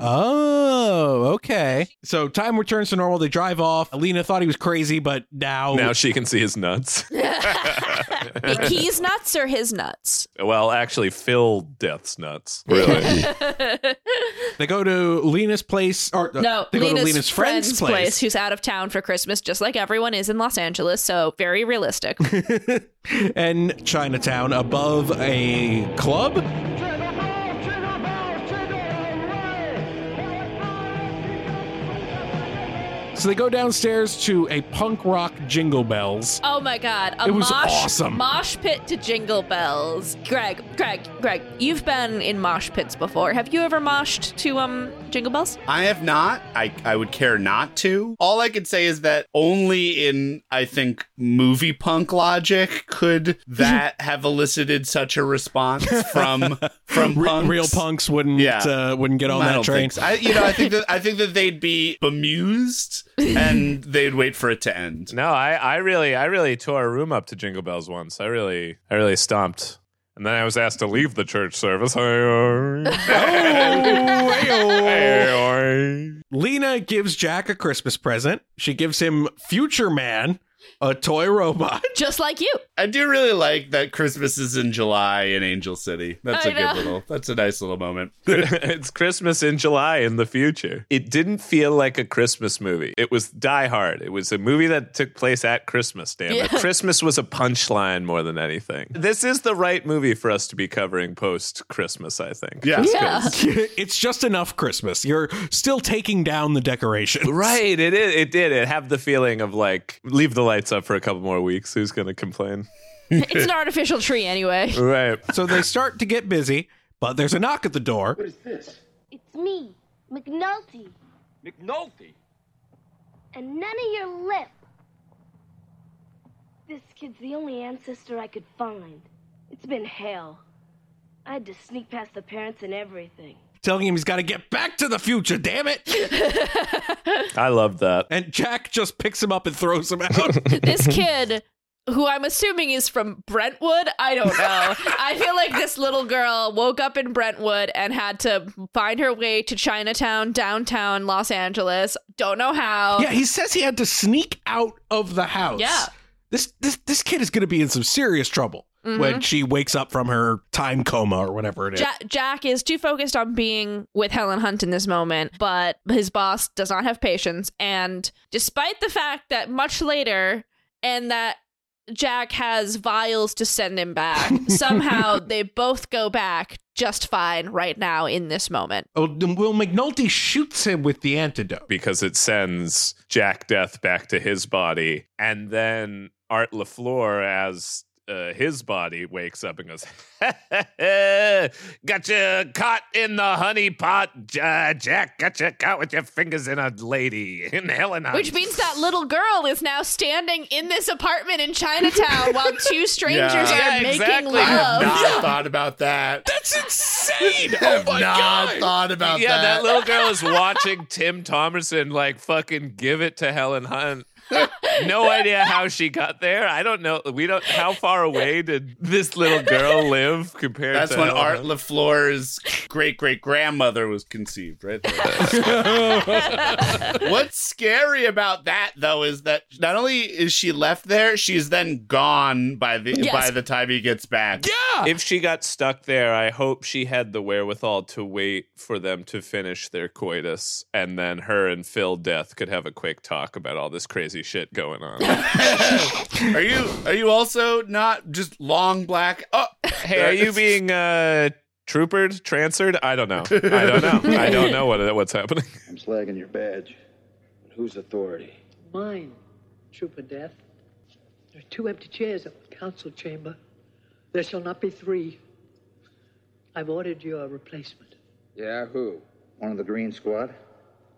Oh, okay. So time returns to normal. They drive off. Alina thought he was crazy, but now. Now she can see his nuts. He's nuts or his nuts? well, actually, Phil Deth's nuts. Really. They go to Lena's place, or uh, No, they go to Lena's friend's, place. who's out of town for Christmas, just like everyone is in Los Angeles. So very realistic. and Chinatown above a club. So they go downstairs to a punk rock jingle bells. Oh my god, a It was mosh, awesome. mosh pit to jingle bells. Greg, Greg, Greg, you've been in mosh pits before. Have you ever moshed to um jingle bells? I have not. I, I would care not to. All I could say is that only in, I think, movie punk logic could that have elicited such a response from from Re- punks. real punks wouldn't Yeah. uh, wouldn't get on I that don't train. think so. I, you know, I think that I think that they'd be bemused and they'd wait for it to end. No, I, I really, I really tore a room up to Jingle Bells once. I really, I really stomped. And then I was asked to leave the church service. Lena gives Jack a Christmas present. She gives him Future Man, a toy robot. Just like you. I do really like that Christmas is in July in Angel City. That's a I good little. That's a nice little moment. it's Christmas in July in the future. It didn't feel like a Christmas movie. It was Die Hard. It was a movie that took place at Christmas, damn it. Christmas was a punchline more than anything. This is the right movie for us to be covering post Christmas, I think. Yeah. Just 'cause- it's just enough Christmas. You're still taking down the decorations. Right, it is. It did. It have the feeling of like leave the lights up for a couple more weeks. Who's going to complain? It's an artificial tree anyway. Right. So they start to get busy, but there's a knock at the door. What is this? It's me, McNulty, McNulty? and none of your lip. This kid's the only ancestor I could find. It's been hell. I had to sneak past the parents and everything. Telling him he's got to get back to the future, damn it. I love that. And Jack just picks him up and throws him out. this kid who I'm assuming is from Brentwood. I don't know. I feel like this little girl woke up in Brentwood and had to find her way to Chinatown, downtown Los Angeles. Don't know how. yeah, he says he had to sneak out of the house. Yeah. This this this kid is going to be in some serious trouble Mhm. when she wakes up from her time coma or whatever it is. Ja- Jack is too focused on being with Helen Hunt in this moment, but his boss does not have patience. And despite the fact that much later, and that Jack has vials to send him back. Somehow they both go back just fine right now in this moment. Oh, then Will McNulty shoots him with the antidote. because it sends Jack Deth back to his body, and then Art LaFleur as uh, his body wakes up and goes, "Got you caught in the honey pot, uh, Jack. Got you caught with your fingers in a lady in Helen." Which means that little girl is now standing in this apartment in Chinatown while two strangers Yeah. are making exactly. I have not thought about that. That's insane. I have not thought about yeah, that. that little girl is watching Tim Thomerson like fucking give it to Helen Hunt. no idea how she got there. I don't know. We don't. How far away did this little girl live compared to That's to when Helen Art Hunt? LaFleur's great great grandmother was conceived, right there. What's scary about that though is that not only is she left there, she's then gone by the Yes. by the time he gets back. Yeah. If she got stuck there, I hope she had the wherewithal to wait for them to finish their coitus, and then her and Phil Deth could have a quick talk about all this crazy shit going on. Are you are you also not just long black? Oh, hey, are you being uh troopered, transferred? I don't know. I don't know. I don't know what what's happening. I'm slagging your badge. But whose authority? Mine, Trooper Deth. There are two empty chairs at the council chamber. There shall not be three. I've ordered your replacement. Yeah, who? One of the Green Squad?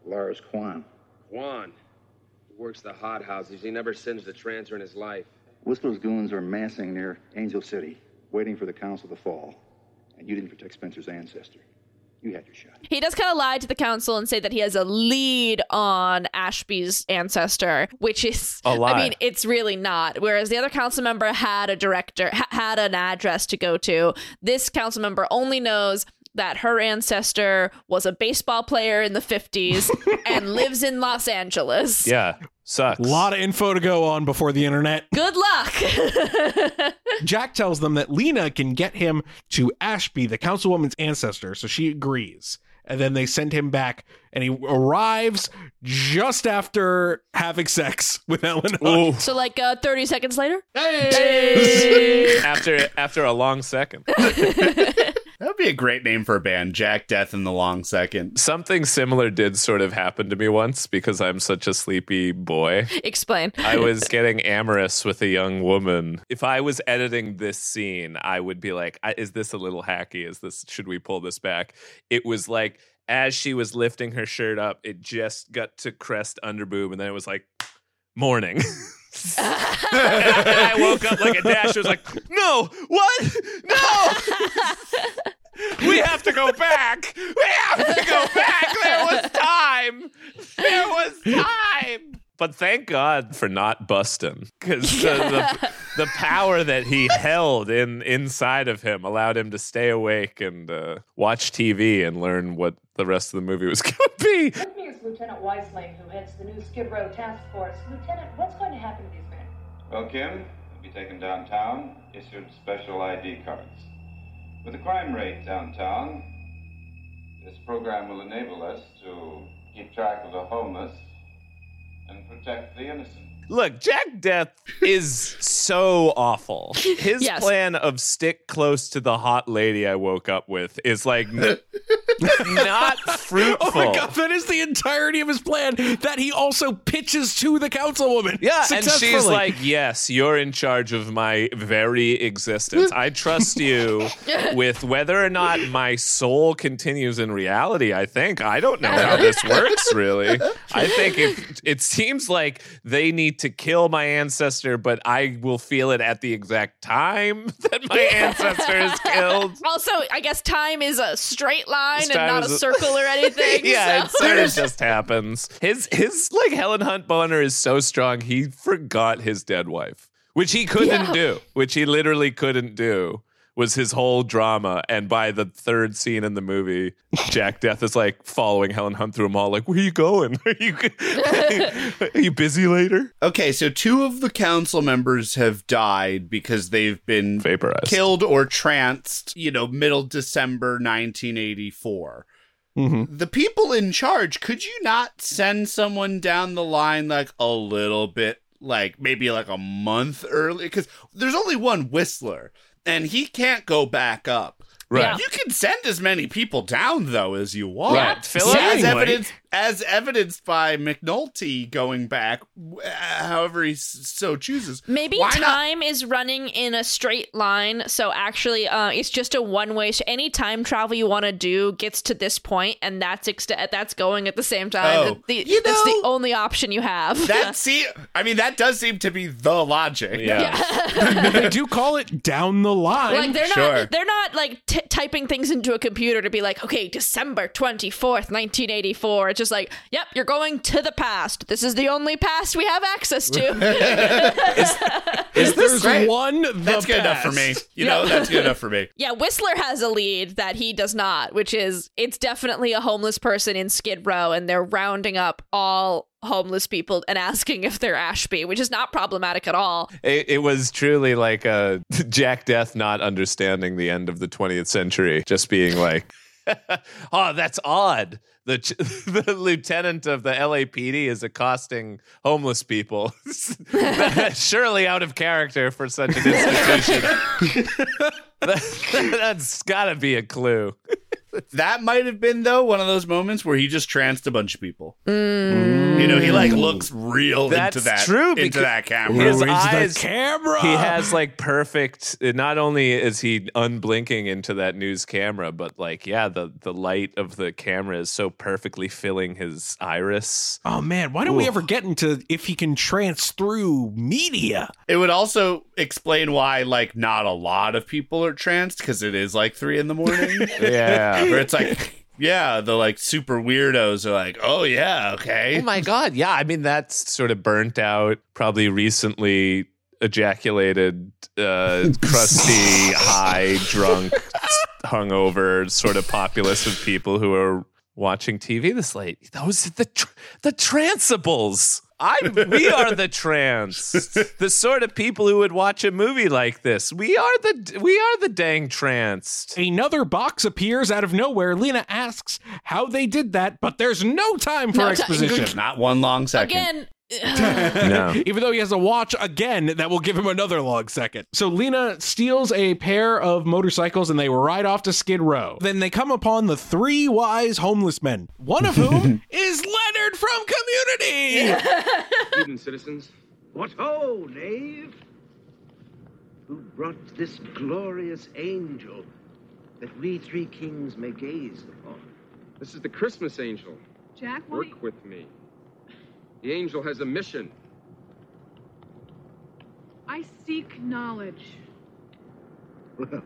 Lars Kwan. Juan. He works the hot houses. He never singed a trancer in his life. Whistler's goons are massing near Angel City, waiting for the council to fall. And you didn't protect Spencer's ancestor. You had your shot. He does kind of lie to the council and say that he has a lead on Ashby's ancestor, which is, A lie. I mean, it's really not. Whereas the other council member had a director, ha- had an address to go to. This council member only knows that her ancestor was a baseball player in the 50s and lives in Los Angeles. Yeah, sucks. A lot of info to go on before the internet. Good luck. Jack tells them that Lena can get him to Ashby, the councilwoman's ancestor, so she agrees. And then they send him back, and he arrives just after having sex with Helen Hunt. so, like uh, 30 seconds later? Hey! after after a long second. That would be a great name for a band, Jack Deth in the Long Second. Something similar did sort of happen to me once because I'm such a sleepy boy. Explain. I was getting amorous with a young woman. If I was editing this scene, I would be like, "Is this a little hacky? Is this? Should we pull this back?" It was like as she was lifting her shirt up, it just got to crest underboob, and then it was like morning. and I woke up like a dash. I was like, "No, what? No!" We have to go back. We have to go back. There was time. There was time. But thank God for not busting, because the, the the power that he held in inside of him allowed him to stay awake and uh, watch TV and learn what the rest of the movie was going to be. With me is Lieutenant Weisling, who heads the new Skid Row Task Force. Lieutenant, what's going to happen to these men? Well, Kim, they'll be taken downtown, issued special ID cards. With the crime rate downtown, this program will enable us to keep track of the homeless and protect the innocent. Look, Jack Deth is so awful. His Yes. plan of stick close to the hot lady I woke up with is like n- not fruitful. Oh my god, that is the entirety of his plan that he also pitches to the councilwoman. Yeah, and she's like, "Yes, you're in charge of my very existence. I trust you with whether or not my soul continues in reality. I think I don't know how this works really. I think it it seems like they need to kill my ancestor, but I will feel it at the exact time that my ancestor is killed. Also, I guess time is a straight line and not a a- circle or anything. yeah, so. it sort of just happens. His his like Helen Hunt boner is so strong he forgot his dead wife, which he couldn't Yeah. do, which he literally couldn't do. Was his whole drama, and by the third scene in the movie, Jack Deth is like following Helen Hunt through a mall, like, "Where are you going? Are you are you busy later?" Okay, so two of the council members have died because they've been vaporized, killed, or tranced, you know, middle December 1984. Mm-hmm. The people in charge, could you not send someone down the line like a little bit like maybe like a month early because there's only one Whistler and he can't go back up. Right. Yeah. You can send as many people down though as you want. Right. Philip? as Seemingly. evidence as evidenced by McNulty going back, uh, however he so chooses. Maybe Why not? time is running in a straight line, so actually, uh, it's just a one way. So any time travel you want to do gets to this point, and that's ext- that's going at the same time. Oh, the, you that's the only option you have. That see, I mean, that does seem to be the logic. Yeah. They do call it down the line. like they're not they're not like t- typing things into a computer to be like okay december 24th 1984 it's just like yep you're going to the past this is the only past we have access to Is this There's one. The That's good enough for me. past. You know, that's good enough for me. yeah whistler has a lead that he does not which is it's definitely a homeless person in skid row and they're rounding up all homeless people and asking if they're ashby which is not problematic at all It, it was truly like a Jack Deth not understanding the end of the 20th century, just being like, "Oh, that's odd." The ch- the lieutenant of the LAPD is accosting homeless people. Surely out of character for such an institution. that's got to be a clue. That might have been though one of those moments where he just tranced a bunch of people. Mm. You know, he like looks real That's into that true into that camera. His Ooh, the eyes, camera. He has like perfect. Not only is he unblinking into that news camera, but like yeah, the the light of the camera is so perfectly filling his iris. Oh man, why don't we ever get into if he can trance through media? It would also explain why like not a lot of people are tranced because it is like three in the morning. Yeah. Where it's like yeah, the like super weirdos are like, oh yeah, okay. Oh my god, yeah. I mean, that's sort of burnt out, probably recently ejaculated, uh, crusty, high, drunk, hungover sort of populace of people who are watching TV this late. Those are the tr- the transibles. I we are the trans, the sort of people who would watch a movie like this. We are the we are the dang tranced. Another box appears out of nowhere. Lena asks how they did that, but there's no time for No time. exposition. Not one long second. again No. Even though he has a watch again that will give him another long second. So Lena steals a pair of motorcycles and they ride off to Skid Row. Then they come upon the three wise homeless men, one of whom is Leonard from Community. Eden citizens. What ho, knave! Who brought this glorious angel that we three kings may gaze upon? This is the Christmas angel. Jack, why? Work with me. The angel has a mission. I seek knowledge. Well,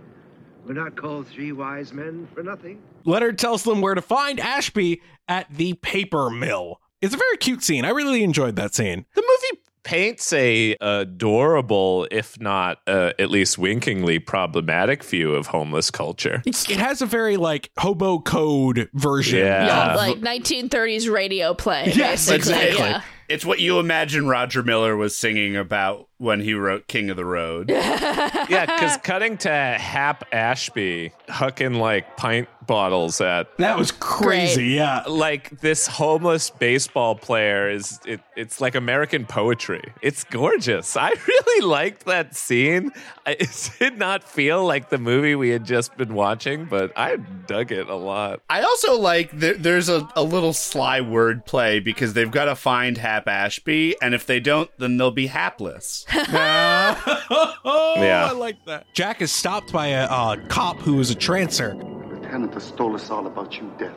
we're not called three wise men for nothing. Leonard tells them where to find Ashby at the paper mill. It's a very cute scene. I really enjoyed that scene. The movie paints a adorable, if not uh, at least winkingly problematic view of homeless culture. It has a very like hobo code version. Yeah. yeah like 1930s radio play Yes, basically exactly. yeah. It's what you imagine Roger Miller was singing about when he wrote King of the Road. yeah, because cutting to Hap Ashby hucking like pint bottles at That was crazy. Great. Yeah. like this homeless baseball player is it, it's like American poetry. It's gorgeous. I really liked that scene. I, it did not feel like the movie we had just been watching, but I dug it a lot. I also like there, there's a, a little sly word play because they've got to find Hap Ashby, and if they don't, then they'll be hapless. Oh, Yeah. I like that. Jack is stopped by a uh, cop who is a trancer. Lieutenant has told us all about you, Deth.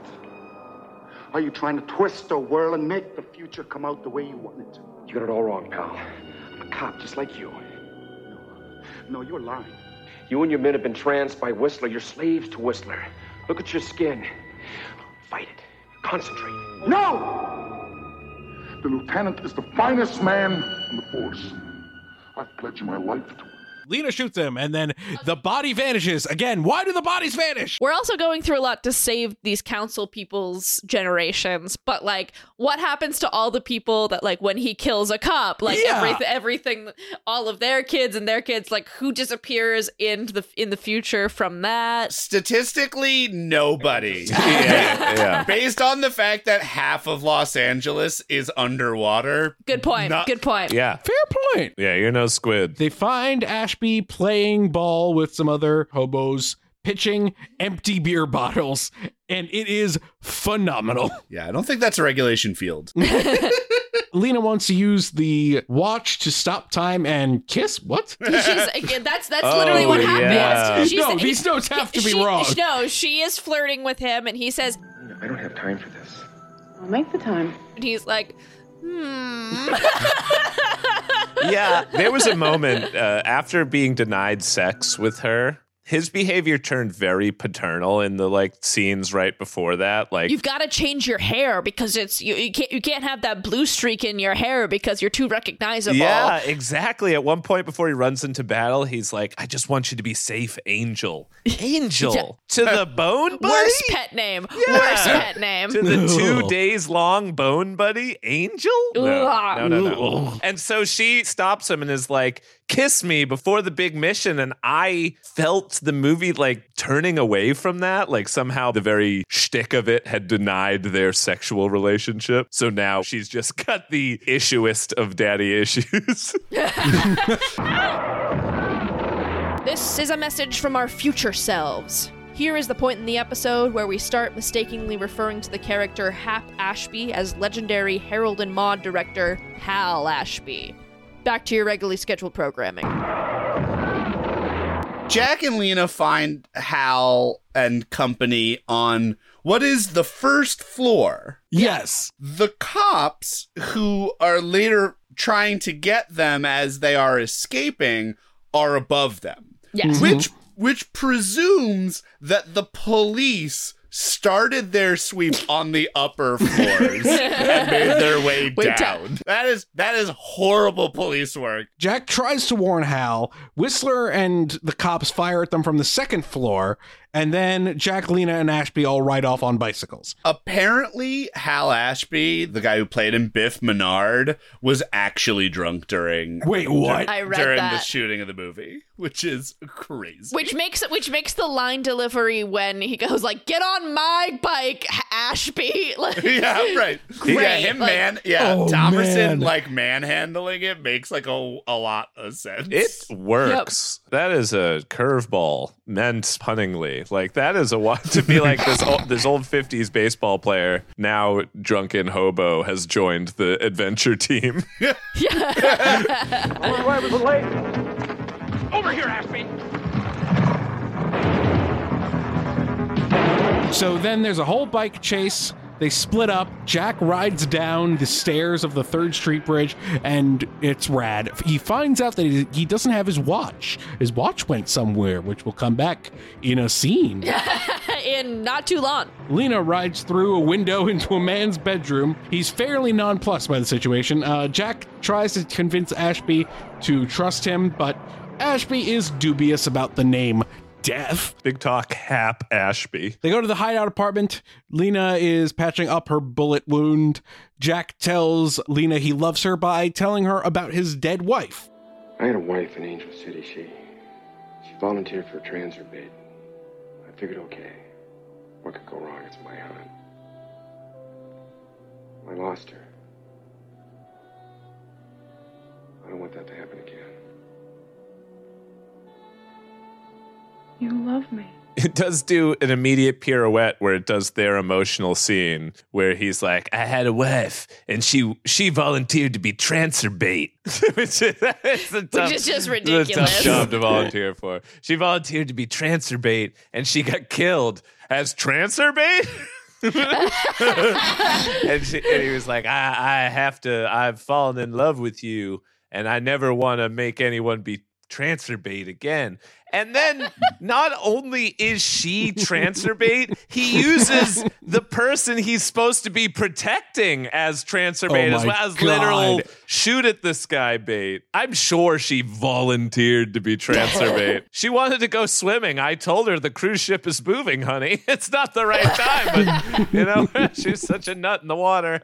Are you trying to twist or whirl and make the future come out the way you want it to? You got it all wrong, pal. I'm a cop just like you. No, you're lying. You and your men have been tranced by Whistler. You're slaves to Whistler. Look at your skin. Fight it. Concentrate. No! The lieutenant is the finest man on the force. I've pledged my life to. Lena shoots him, and then the body vanishes. Again, why do the bodies vanish? We're also going through a lot to save these council people's generations, but like, what happens to all the people that like when he kills a cop, like Yeah. everything, everything, all of their kids and their kids, like who disappears in the in the future from that? Statistically, nobody. Yeah, yeah. Based on the fact that half of Los Angeles is underwater. Good point. Not- Good point. Yeah. Fair point. Yeah, you're no squid. They find Ashby playing ball with some other hobos, pitching empty beer bottles, and it is phenomenal. Yeah, I don't think that's a regulation field. Lena wants to use the watch to stop time and kiss. What? She's uh, again, that's that's literally oh, what happened. yeah. She's- No, these notes have to be she- wrong. No, she is flirting with him, and he says, I don't have time for this. I'll make the time. and he's like, hmm. yeah, there was a moment uh, after being denied sex with her. His behavior turned very paternal in the like scenes right before that. Like, You've got to change your hair because it's you, you can't you can't have that blue streak in your hair because you're too recognizable. yeah, exactly. At one point before he runs into battle, he's like, "I just want you to be safe, Angel, Angel to the bone, buddy." Worst pet name. Yeah. Worst pet name. to the two days long bone buddy angel no no no no and so she stops him and is like kiss me before the big mission and i felt the movie like turning away from that like somehow the very shtick of it had denied their sexual relationship so now she's just got the issuest of daddy issues This is a message from our future selves. Here is the point in the episode where we start mistakenly referring to the character Hap Ashby as legendary Harold and Maude director Hal Ashby. Back to your regularly scheduled programming. Jack and Lena find Hal and company on what is the first floor. Yes. The cops who are later trying to get them as they are escaping are above them. Yes. Which which presumes that the police started their sweep on the upper floors and made their way Wait, down. That is that is horrible police work. Jack tries to warn Hal. Whistler and the cops fire at them from the second floor, and then Jack, Lena, and Ashby all ride off on bicycles. Apparently, Hap Ashby, the guy who played in Biff Manard, was actually drunk during Wait, what? I read during the shooting of the movie, which is crazy. Which makes which makes the line delivery when he goes like, "Get on my bike, Ashby." Like, yeah, right. Great. Yeah, him Like- man. Yeah, Oh, Thomerson man. like manhandling it makes like a, a lot of sense. It works. That is a curveball meant punningly. Like that is a wa- to be like this old, this old fifties baseball player now drunken hobo has joined the adventure team. All right, was late. Over here, Ashby. So then there's a whole bike chase. They split up. Jack rides down the stairs of the Third Street Bridge, and it's rad. He finds out that he doesn't have his watch. His watch went somewhere, which will come back in a scene. in not too long. Lena rides through a window into a man's bedroom. He's fairly nonplussed by the situation. Uh, Jack tries to convince Ashby to trust him, but Ashby is dubious about the name Deth. Big talk, Hap Ashby. They go to the hideout apartment. Lena is patching up her bullet wound. Jack tells Lena he loves her by telling her about his dead wife. I had a wife in Angel City. She she volunteered for transfer bait. I figured, okay, what could go wrong? It's my hunt. I lost her. I don't want that to happen again. You love me. It does do an immediate pirouette where it does their emotional scene where he's like, "I had a wife and she she volunteered to be transfer bait," which is, tough, is just it's a ridiculous. tough job to volunteer for. She volunteered to be transfer bait and she got killed as transfer bait. and, she, and he was like, I, I have to, I've fallen in love with you, and I never want to make anyone be transfer bait again. And then not only is she transfer bait, he uses the person he's supposed to be protecting as transfer Oh as well as literal shoot at this guy bait. I'm sure she volunteered to be transfer bait. She wanted to go swimming. I told her the cruise ship is moving, honey. It's not the right time, but you know, she's such a nut in the water.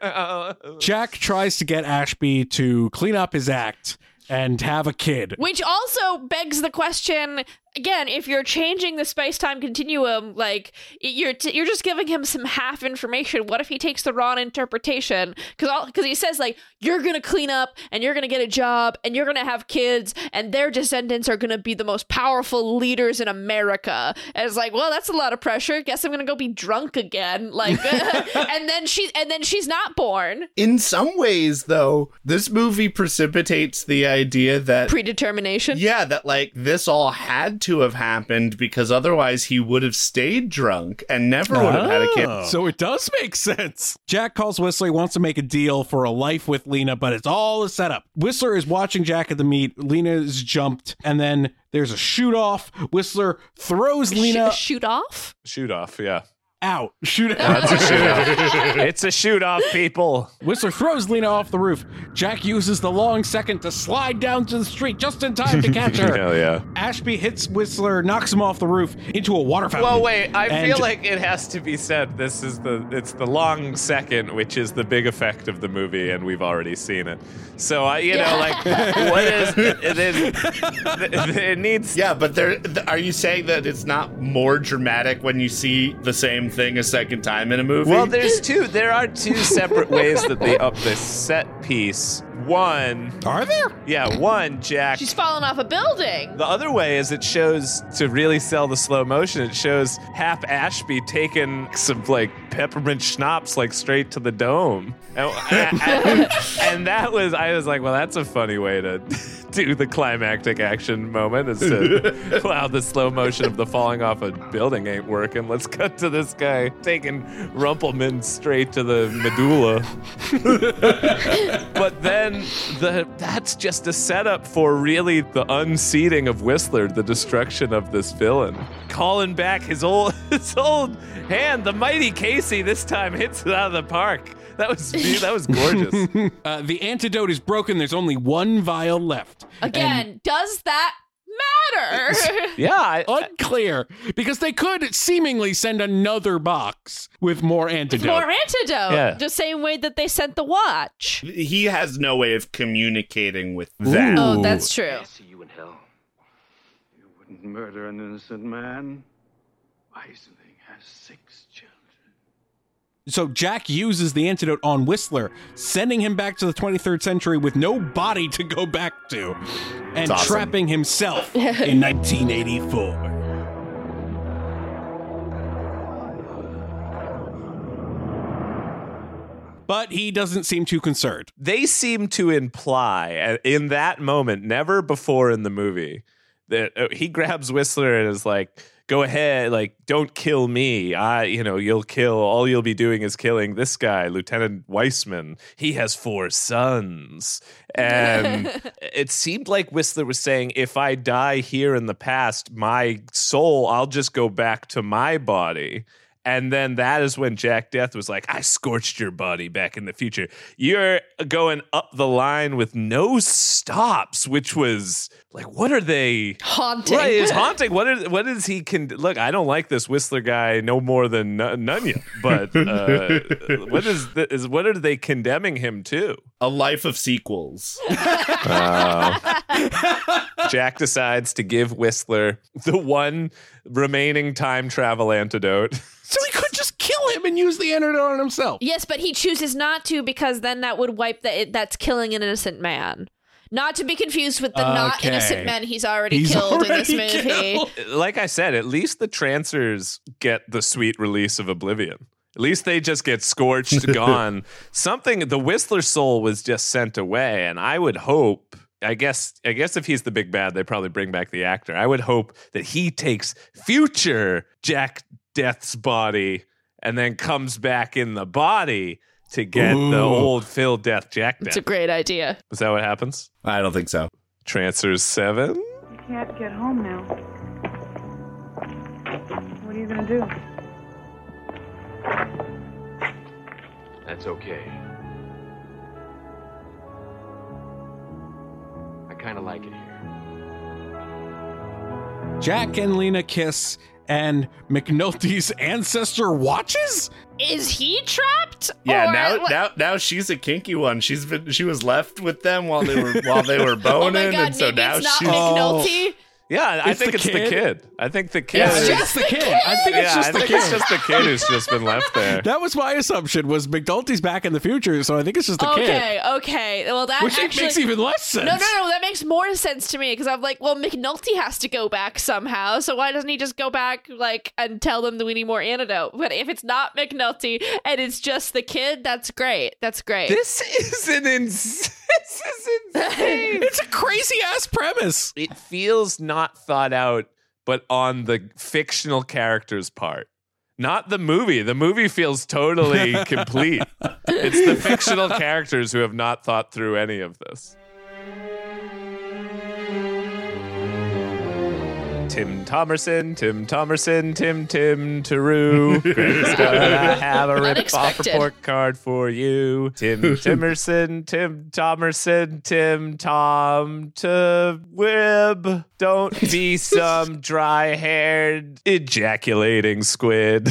Jack tries to get Ashby to clean up his act and have a kid. Which also begs the question again: if you're changing the space-time continuum, like you're t- you're just giving him some half information. What if he takes the wrong interpretation? Because because he says like you're gonna clean up and you're gonna get a job and you're gonna have kids and their descendants are gonna be the most powerful leaders in America. And it's like, well, that's a lot of pressure. Guess I'm gonna go be drunk again. Like, and then she and then she's not born. In some ways, though, this movie precipitates the idea that predetermination. Yeah, that like this all had to have happened because otherwise he would have stayed drunk and never would have had a kid. Oh. So it does make sense. Jack calls Whistler, he wants to make a deal for a life with Lena, but it's all a setup. Whistler is watching Jack at the meet. Lena is jumped, and then there's a shoot off. Whistler throws Lena shoot off? Shoot off, yeah. Out. Shoot it That's a shoot it's a shoot off, people. Whistler throws Lena off the roof. Jack uses the long second to slide down to the street just in time to catch her. Hell yeah. Ashby hits Whistler, knocks him off the roof into a water fountain. Well, wait. I And- feel like it has to be said. This is the it's the long second, which is the big effect of the movie, and we've already seen it. So I, you know, like what is it, is, it needs. Yeah, but there are you saying that it's not more dramatic when you see the same thing a second time in a movie? Well, there's two. There are two separate ways that they up this set piece. One, are there? Yeah, one. Jack She's fallen off a building. The other way is it shows to really sell the slow motion. It shows Hap Ashby taking some like peppermint schnapps like straight to the dome, and, and- and that was I was like, well, that's a funny way to do the climactic action moment. Is to wow, the slow motion of the falling off a building ain't working. Let's cut to this guy taking Rumple Minze straight to the medulla. but then the that's just a setup for really the unseating of Whistler, the destruction of this villain. Calling back his old his old hand, the mighty Casey this time hits it out of the park. That was that was gorgeous. uh, the antidote is broken. There's only one vial left. Again, does that matter? yeah, unclear because they could seemingly send another box with more antidote. More antidote. Yeah. The same way that they sent the watch. he has no way of communicating with that. Oh, that's true. I See you in hell. You Wouldn't murder an innocent man. Weisling has six children. So Jack uses the antidote on Whistler, sending him back to the 23rd century with no body to go back to, and awesome. trapping himself in 1984. But he doesn't seem too concerned. they seem to imply uh, in that moment, never before in the movie, that uh, he grabs Whistler and is like, "Go ahead, like don't kill me. I, you know, you'll kill. All you'll be doing is killing this guy, Lieutenant Weissman. He has four sons." And it seemed like Whistler was saying, "If I die here in the past, my soul, I'll just go back to my body." And then that is when Jack Deth was like, I scorched your body back in the future. You're going up the line with no stops, which was like, what are they? Haunting. Right, it's haunting. What is what is he can look? I don't like this Whistler guy no more than N- Nunya, but uh, what is the, is what are they condemning him to? A life of sequels. Jack decides to give Whistler the one remaining time travel antidote. So he could just kill him and use the antidote on himself. Yes, but he chooses not to because then that would wipe that. That's killing an innocent man. Not to be confused with the not Okay. innocent men he's already He's killed in this already movie. like I said, at least the trancers get the sweet release of oblivion. At least they just get scorched, gone. Something the Whistler soul was just sent away, and I would hope. I guess I guess if he's the big bad, they probably bring back the actor. I would hope that he takes future Jack Deth's body and then comes back in the body to get the old Phil Deth Jack Deth. It's a great idea. Is that what happens? I don't think so. Transfers seven. You can't get home now. What are you gonna do? That's okay. I kind of like it here. Jack and Lena kiss, and McNulty's ancestor watches? Is he trapped? Yeah, Or now what- now now she's a kinky one. She's been she was left with them while they were while they were oh boning, Oh God, and so now it's not she's McNulty. Oh. Yeah, I It's think the it's the kid? kid. I think the kid. Yeah, it's is- just the kid. I think it's yeah, just I the think kid. it's just the kid who's just been left there. That was my assumption. Was McNulty's back in the future? So I think it's just the kid. Okay, okay. Well, that Which actually makes even less sense. No, no, no. That makes more sense to me because I'm like, well, McNulty has to go back somehow. So why doesn't he just go back, like, and tell them that we need more antidote? But if it's not McNulty and it's just the kid, that's great. That's great. This is an ins- this is insane. it's a crazy ass premise. It feels not thought out, but on the fictional character's part. Not the movie. The movie feels totally complete. It's the fictional characters who have not thought through any of this. Tim Thomerson, Tim Thomerson, Tim Tim Taru. Greg's gonna have a rip off report card for you. Tim Timerson, Tim Thomerson, Tim Tom to Wib. Don't be some dry haired ejaculating squid.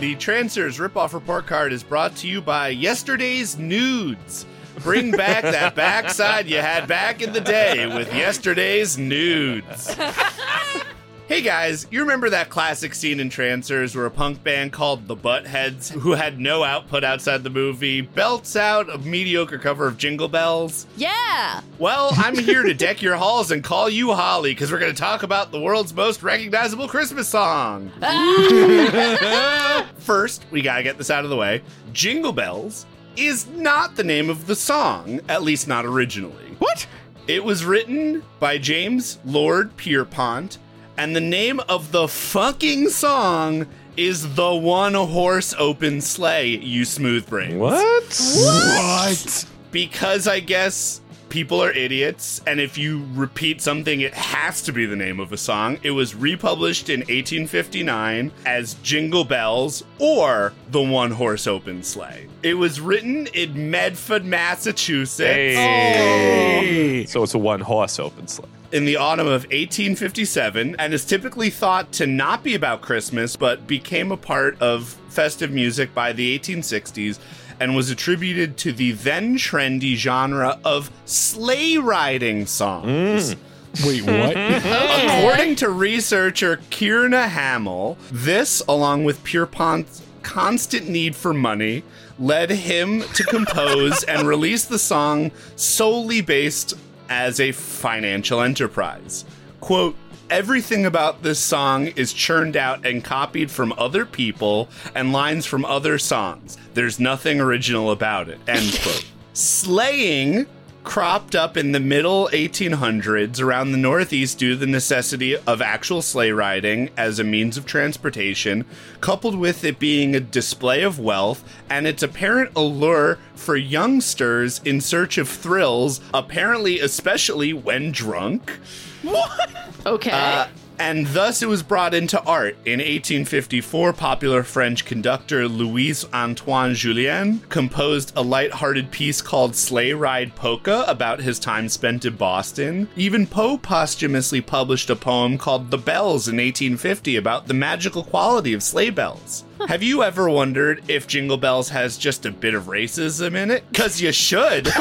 The Trancers ripoff report card is brought to you by yesterday's nudes. Bring back that backside you had back in the day with yesterday's nudes. Hey guys, you remember that classic scene in Trancers where a punk band called the Buttheads, who had no output outside the movie, belts out a mediocre cover of Jingle Bells? yeah. Well, I'm here to deck your halls and call you Holly because we're going to talk about the world's most recognizable Christmas song. First, we got to get this out of the way. Jingle Bells is not the name of the song, at least not originally. What? It was written by James Lord Pierpont, and the name of the fucking song is The One Horse Open Sleigh, you smooth brains. What? What? Because I guess people are idiots, and if you repeat something, it has to be the name of a song. It was republished in 1859 as Jingle Bells or The One Horse Open Sleigh. It was written in Medford, Massachusetts. Hey. So it's a one horse open sleigh. in the autumn of 1857 and is typically thought to not be about Christmas, but became a part of festive music by the 1860s and was attributed to the then trendy genre of sleigh riding songs. Mm. Wait, what? According to researcher Kyna Hamill, this, along with Pierpont's constant need for money, led him to compose and release the song solely based as a financial enterprise. Quote, Everything about this song is churned out and copied from other people and lines from other songs. There's nothing original about it. End quote. Slaying cropped up in the middle 1800s around the Northeast due to the necessity of actual sleigh riding as a means of transportation, coupled with it being a display of wealth and its apparent allure for youngsters in search of thrills, apparently, especially when drunk. What? Okay. Uh, and thus it was brought into art. In 1854, popular French conductor Louis Antoine Jullien composed a light-hearted piece called Sleigh Ride Polka about his time spent in Boston. Even Poe posthumously published a poem called The Bells in 1850 about the magical quality of sleigh bells. Have you ever wondered if Jingle Bells has just a bit of racism in it? Because you should.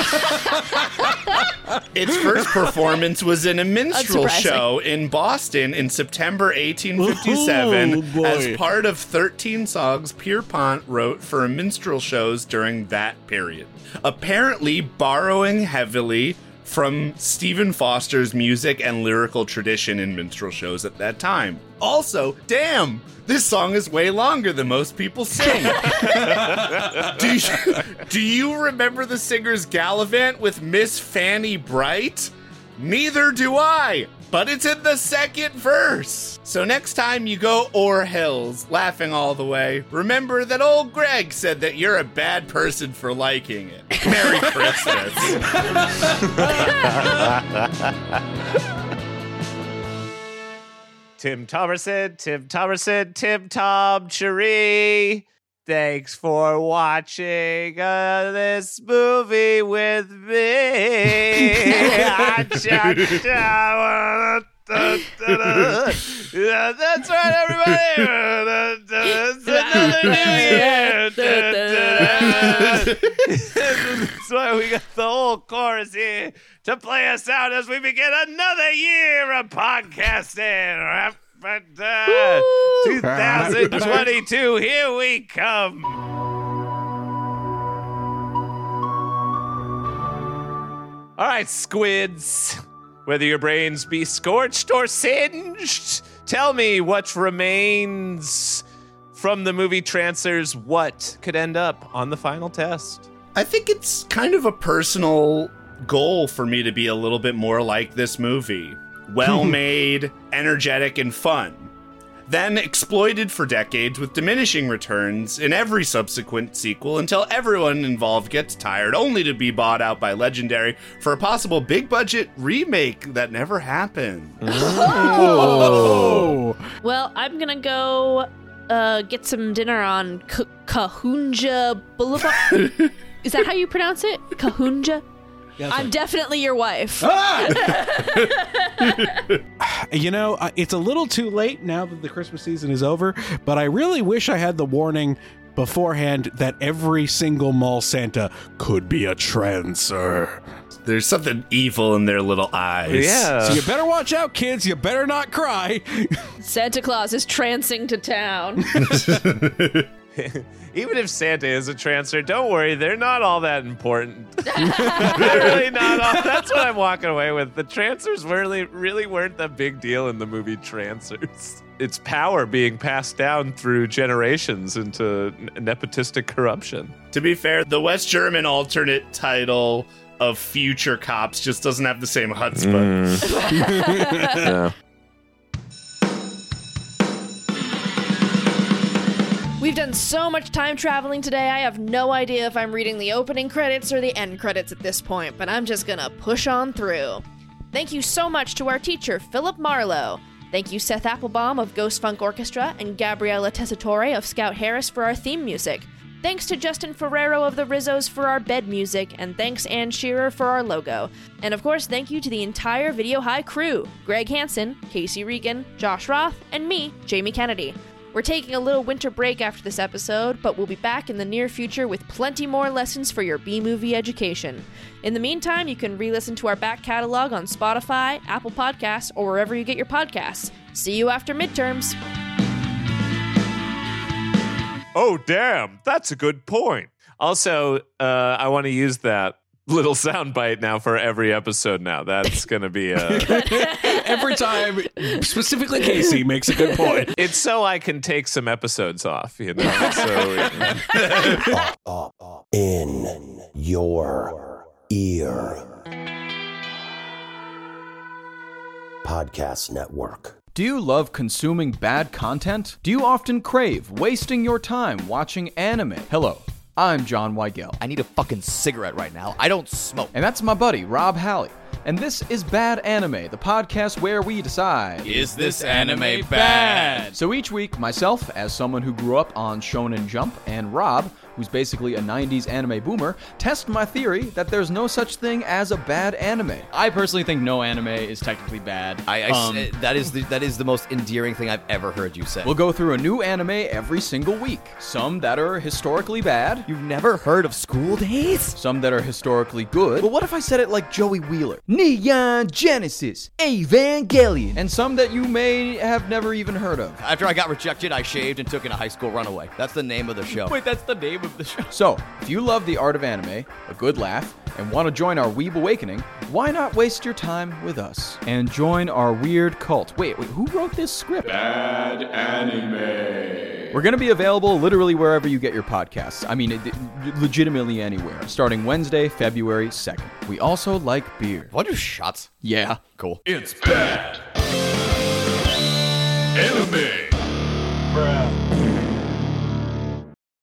its first performance was in a minstrel show in Boston in September 1857 Oh, as part of 13 songs Pierpont wrote for minstrel shows during that period. Apparently, borrowing heavily from Stephen Foster's music and lyrical tradition in minstrel shows at that time. Also, damn, this song is way longer than most people sing. do, you, do you remember the singer's Gallivant with Miss Fanny Bright? Neither do I, but it's in the second verse. So next time you go o'er hills, laughing all the way, remember that old Greg said that you're a bad person for liking it. Merry Christmas. Tim Thomerson, Tim Thomerson, Tim Tom Cherie. Thanks for watching uh, this movie with me. That's right, everybody. It's another new year. That's why we got the whole chorus here to play us out as we begin another year of podcasting. Uh, 2022, here we come. All right, squids. Whether your brains be scorched or singed, tell me what remains from the movie Trancers. What could end up on the final test? I think it's kind of a personal goal for me to be a little bit more like this movie. Well made, energetic, and fun. Then exploited for decades with diminishing returns in every subsequent sequel until everyone involved gets tired, only to be bought out by Legendary for a possible big budget remake that never happened. Oh. Well, I'm gonna go uh, get some dinner on K- Kahunja Boulevard. Is that how you pronounce it? Kahunja? I'm definitely your wife. You know, uh, it's a little too late now that the Christmas season is over, but I really wish I had the warning beforehand that every single mall Santa could be a trancer. There's something evil in their little eyes. Yeah. So you better watch out, kids. You better not cry. Santa Claus is trancing to town. Even if Santa is a trancer, don't worry, they're not all that important. they're really not all. That's what I'm walking away with. The trancers really, really weren't the big deal in the movie Trancers. It's power being passed down through generations into nepotistic corruption. To be fair, the West German alternate title of Future Cops just doesn't have the same chutzpah. Mm. yeah. We've done so much time traveling today, I have no idea if I'm reading the opening credits or the end credits at this point, but I'm just gonna push on through. Thank you so much to our teacher, Philip Marlowe. Thank you, Seth Applebaum of Ghost Funk Orchestra and Gabriella Tessitore of Scout Harris for our theme music. Thanks to Justin Ferrero of the Rizzos for our bed music, and thanks Ann Shearer for our logo. And of course, thank you to the entire Video High crew Greg Hansen, Casey Regan, Josh Roth, and me, Jamie Kennedy. We're taking a little winter break after this episode, but we'll be back in the near future with plenty more lessons for your B movie education. In the meantime, you can re listen to our back catalog on Spotify, Apple Podcasts, or wherever you get your podcasts. See you after midterms. Oh, damn. That's a good point. Also, uh, I want to use that little soundbite now for every episode now. That's going to be a. Every time, specifically Casey makes a good point. It's so I can take some episodes off, you know. So in your ear. Podcast Network. Do you love consuming bad content? Do you often crave wasting your time watching anime? Hello. I'm John Weigel. I need a fucking cigarette right now. I don't smoke. And that's my buddy, Rob Halley. And this is Bad Anime, the podcast where we decide Is this anime bad? So each week, myself, as someone who grew up on Shonen Jump, and Rob, who's basically a 90s anime boomer, test my theory that there's no such thing as a bad anime. I personally think no anime is technically bad. I, I Um, s- that is the, that is the most endearing thing I've ever heard you say. We'll go through a new anime every single week. Some that are historically bad. You've never heard of School Days? Some that are historically good. But what if I said it like Joey Wheeler? Neon Genesis, Evangelion. And some that you may have never even heard of. After I got rejected, I shaved and took in a high school runaway. That's the name of the show. Wait, that's the name of the show. So, if you love the art of anime, a good laugh, and want to join our Weeb Awakening, why not waste your time with us and join our weird cult? Wait, wait, who wrote this script? Bad anime. We're going to be available literally wherever you get your podcasts. I mean, it, it- legitimately anywhere, starting Wednesday, February 2nd. We also like beer. What are shots? Yeah. Cool. It's bad. Anime. Bruh.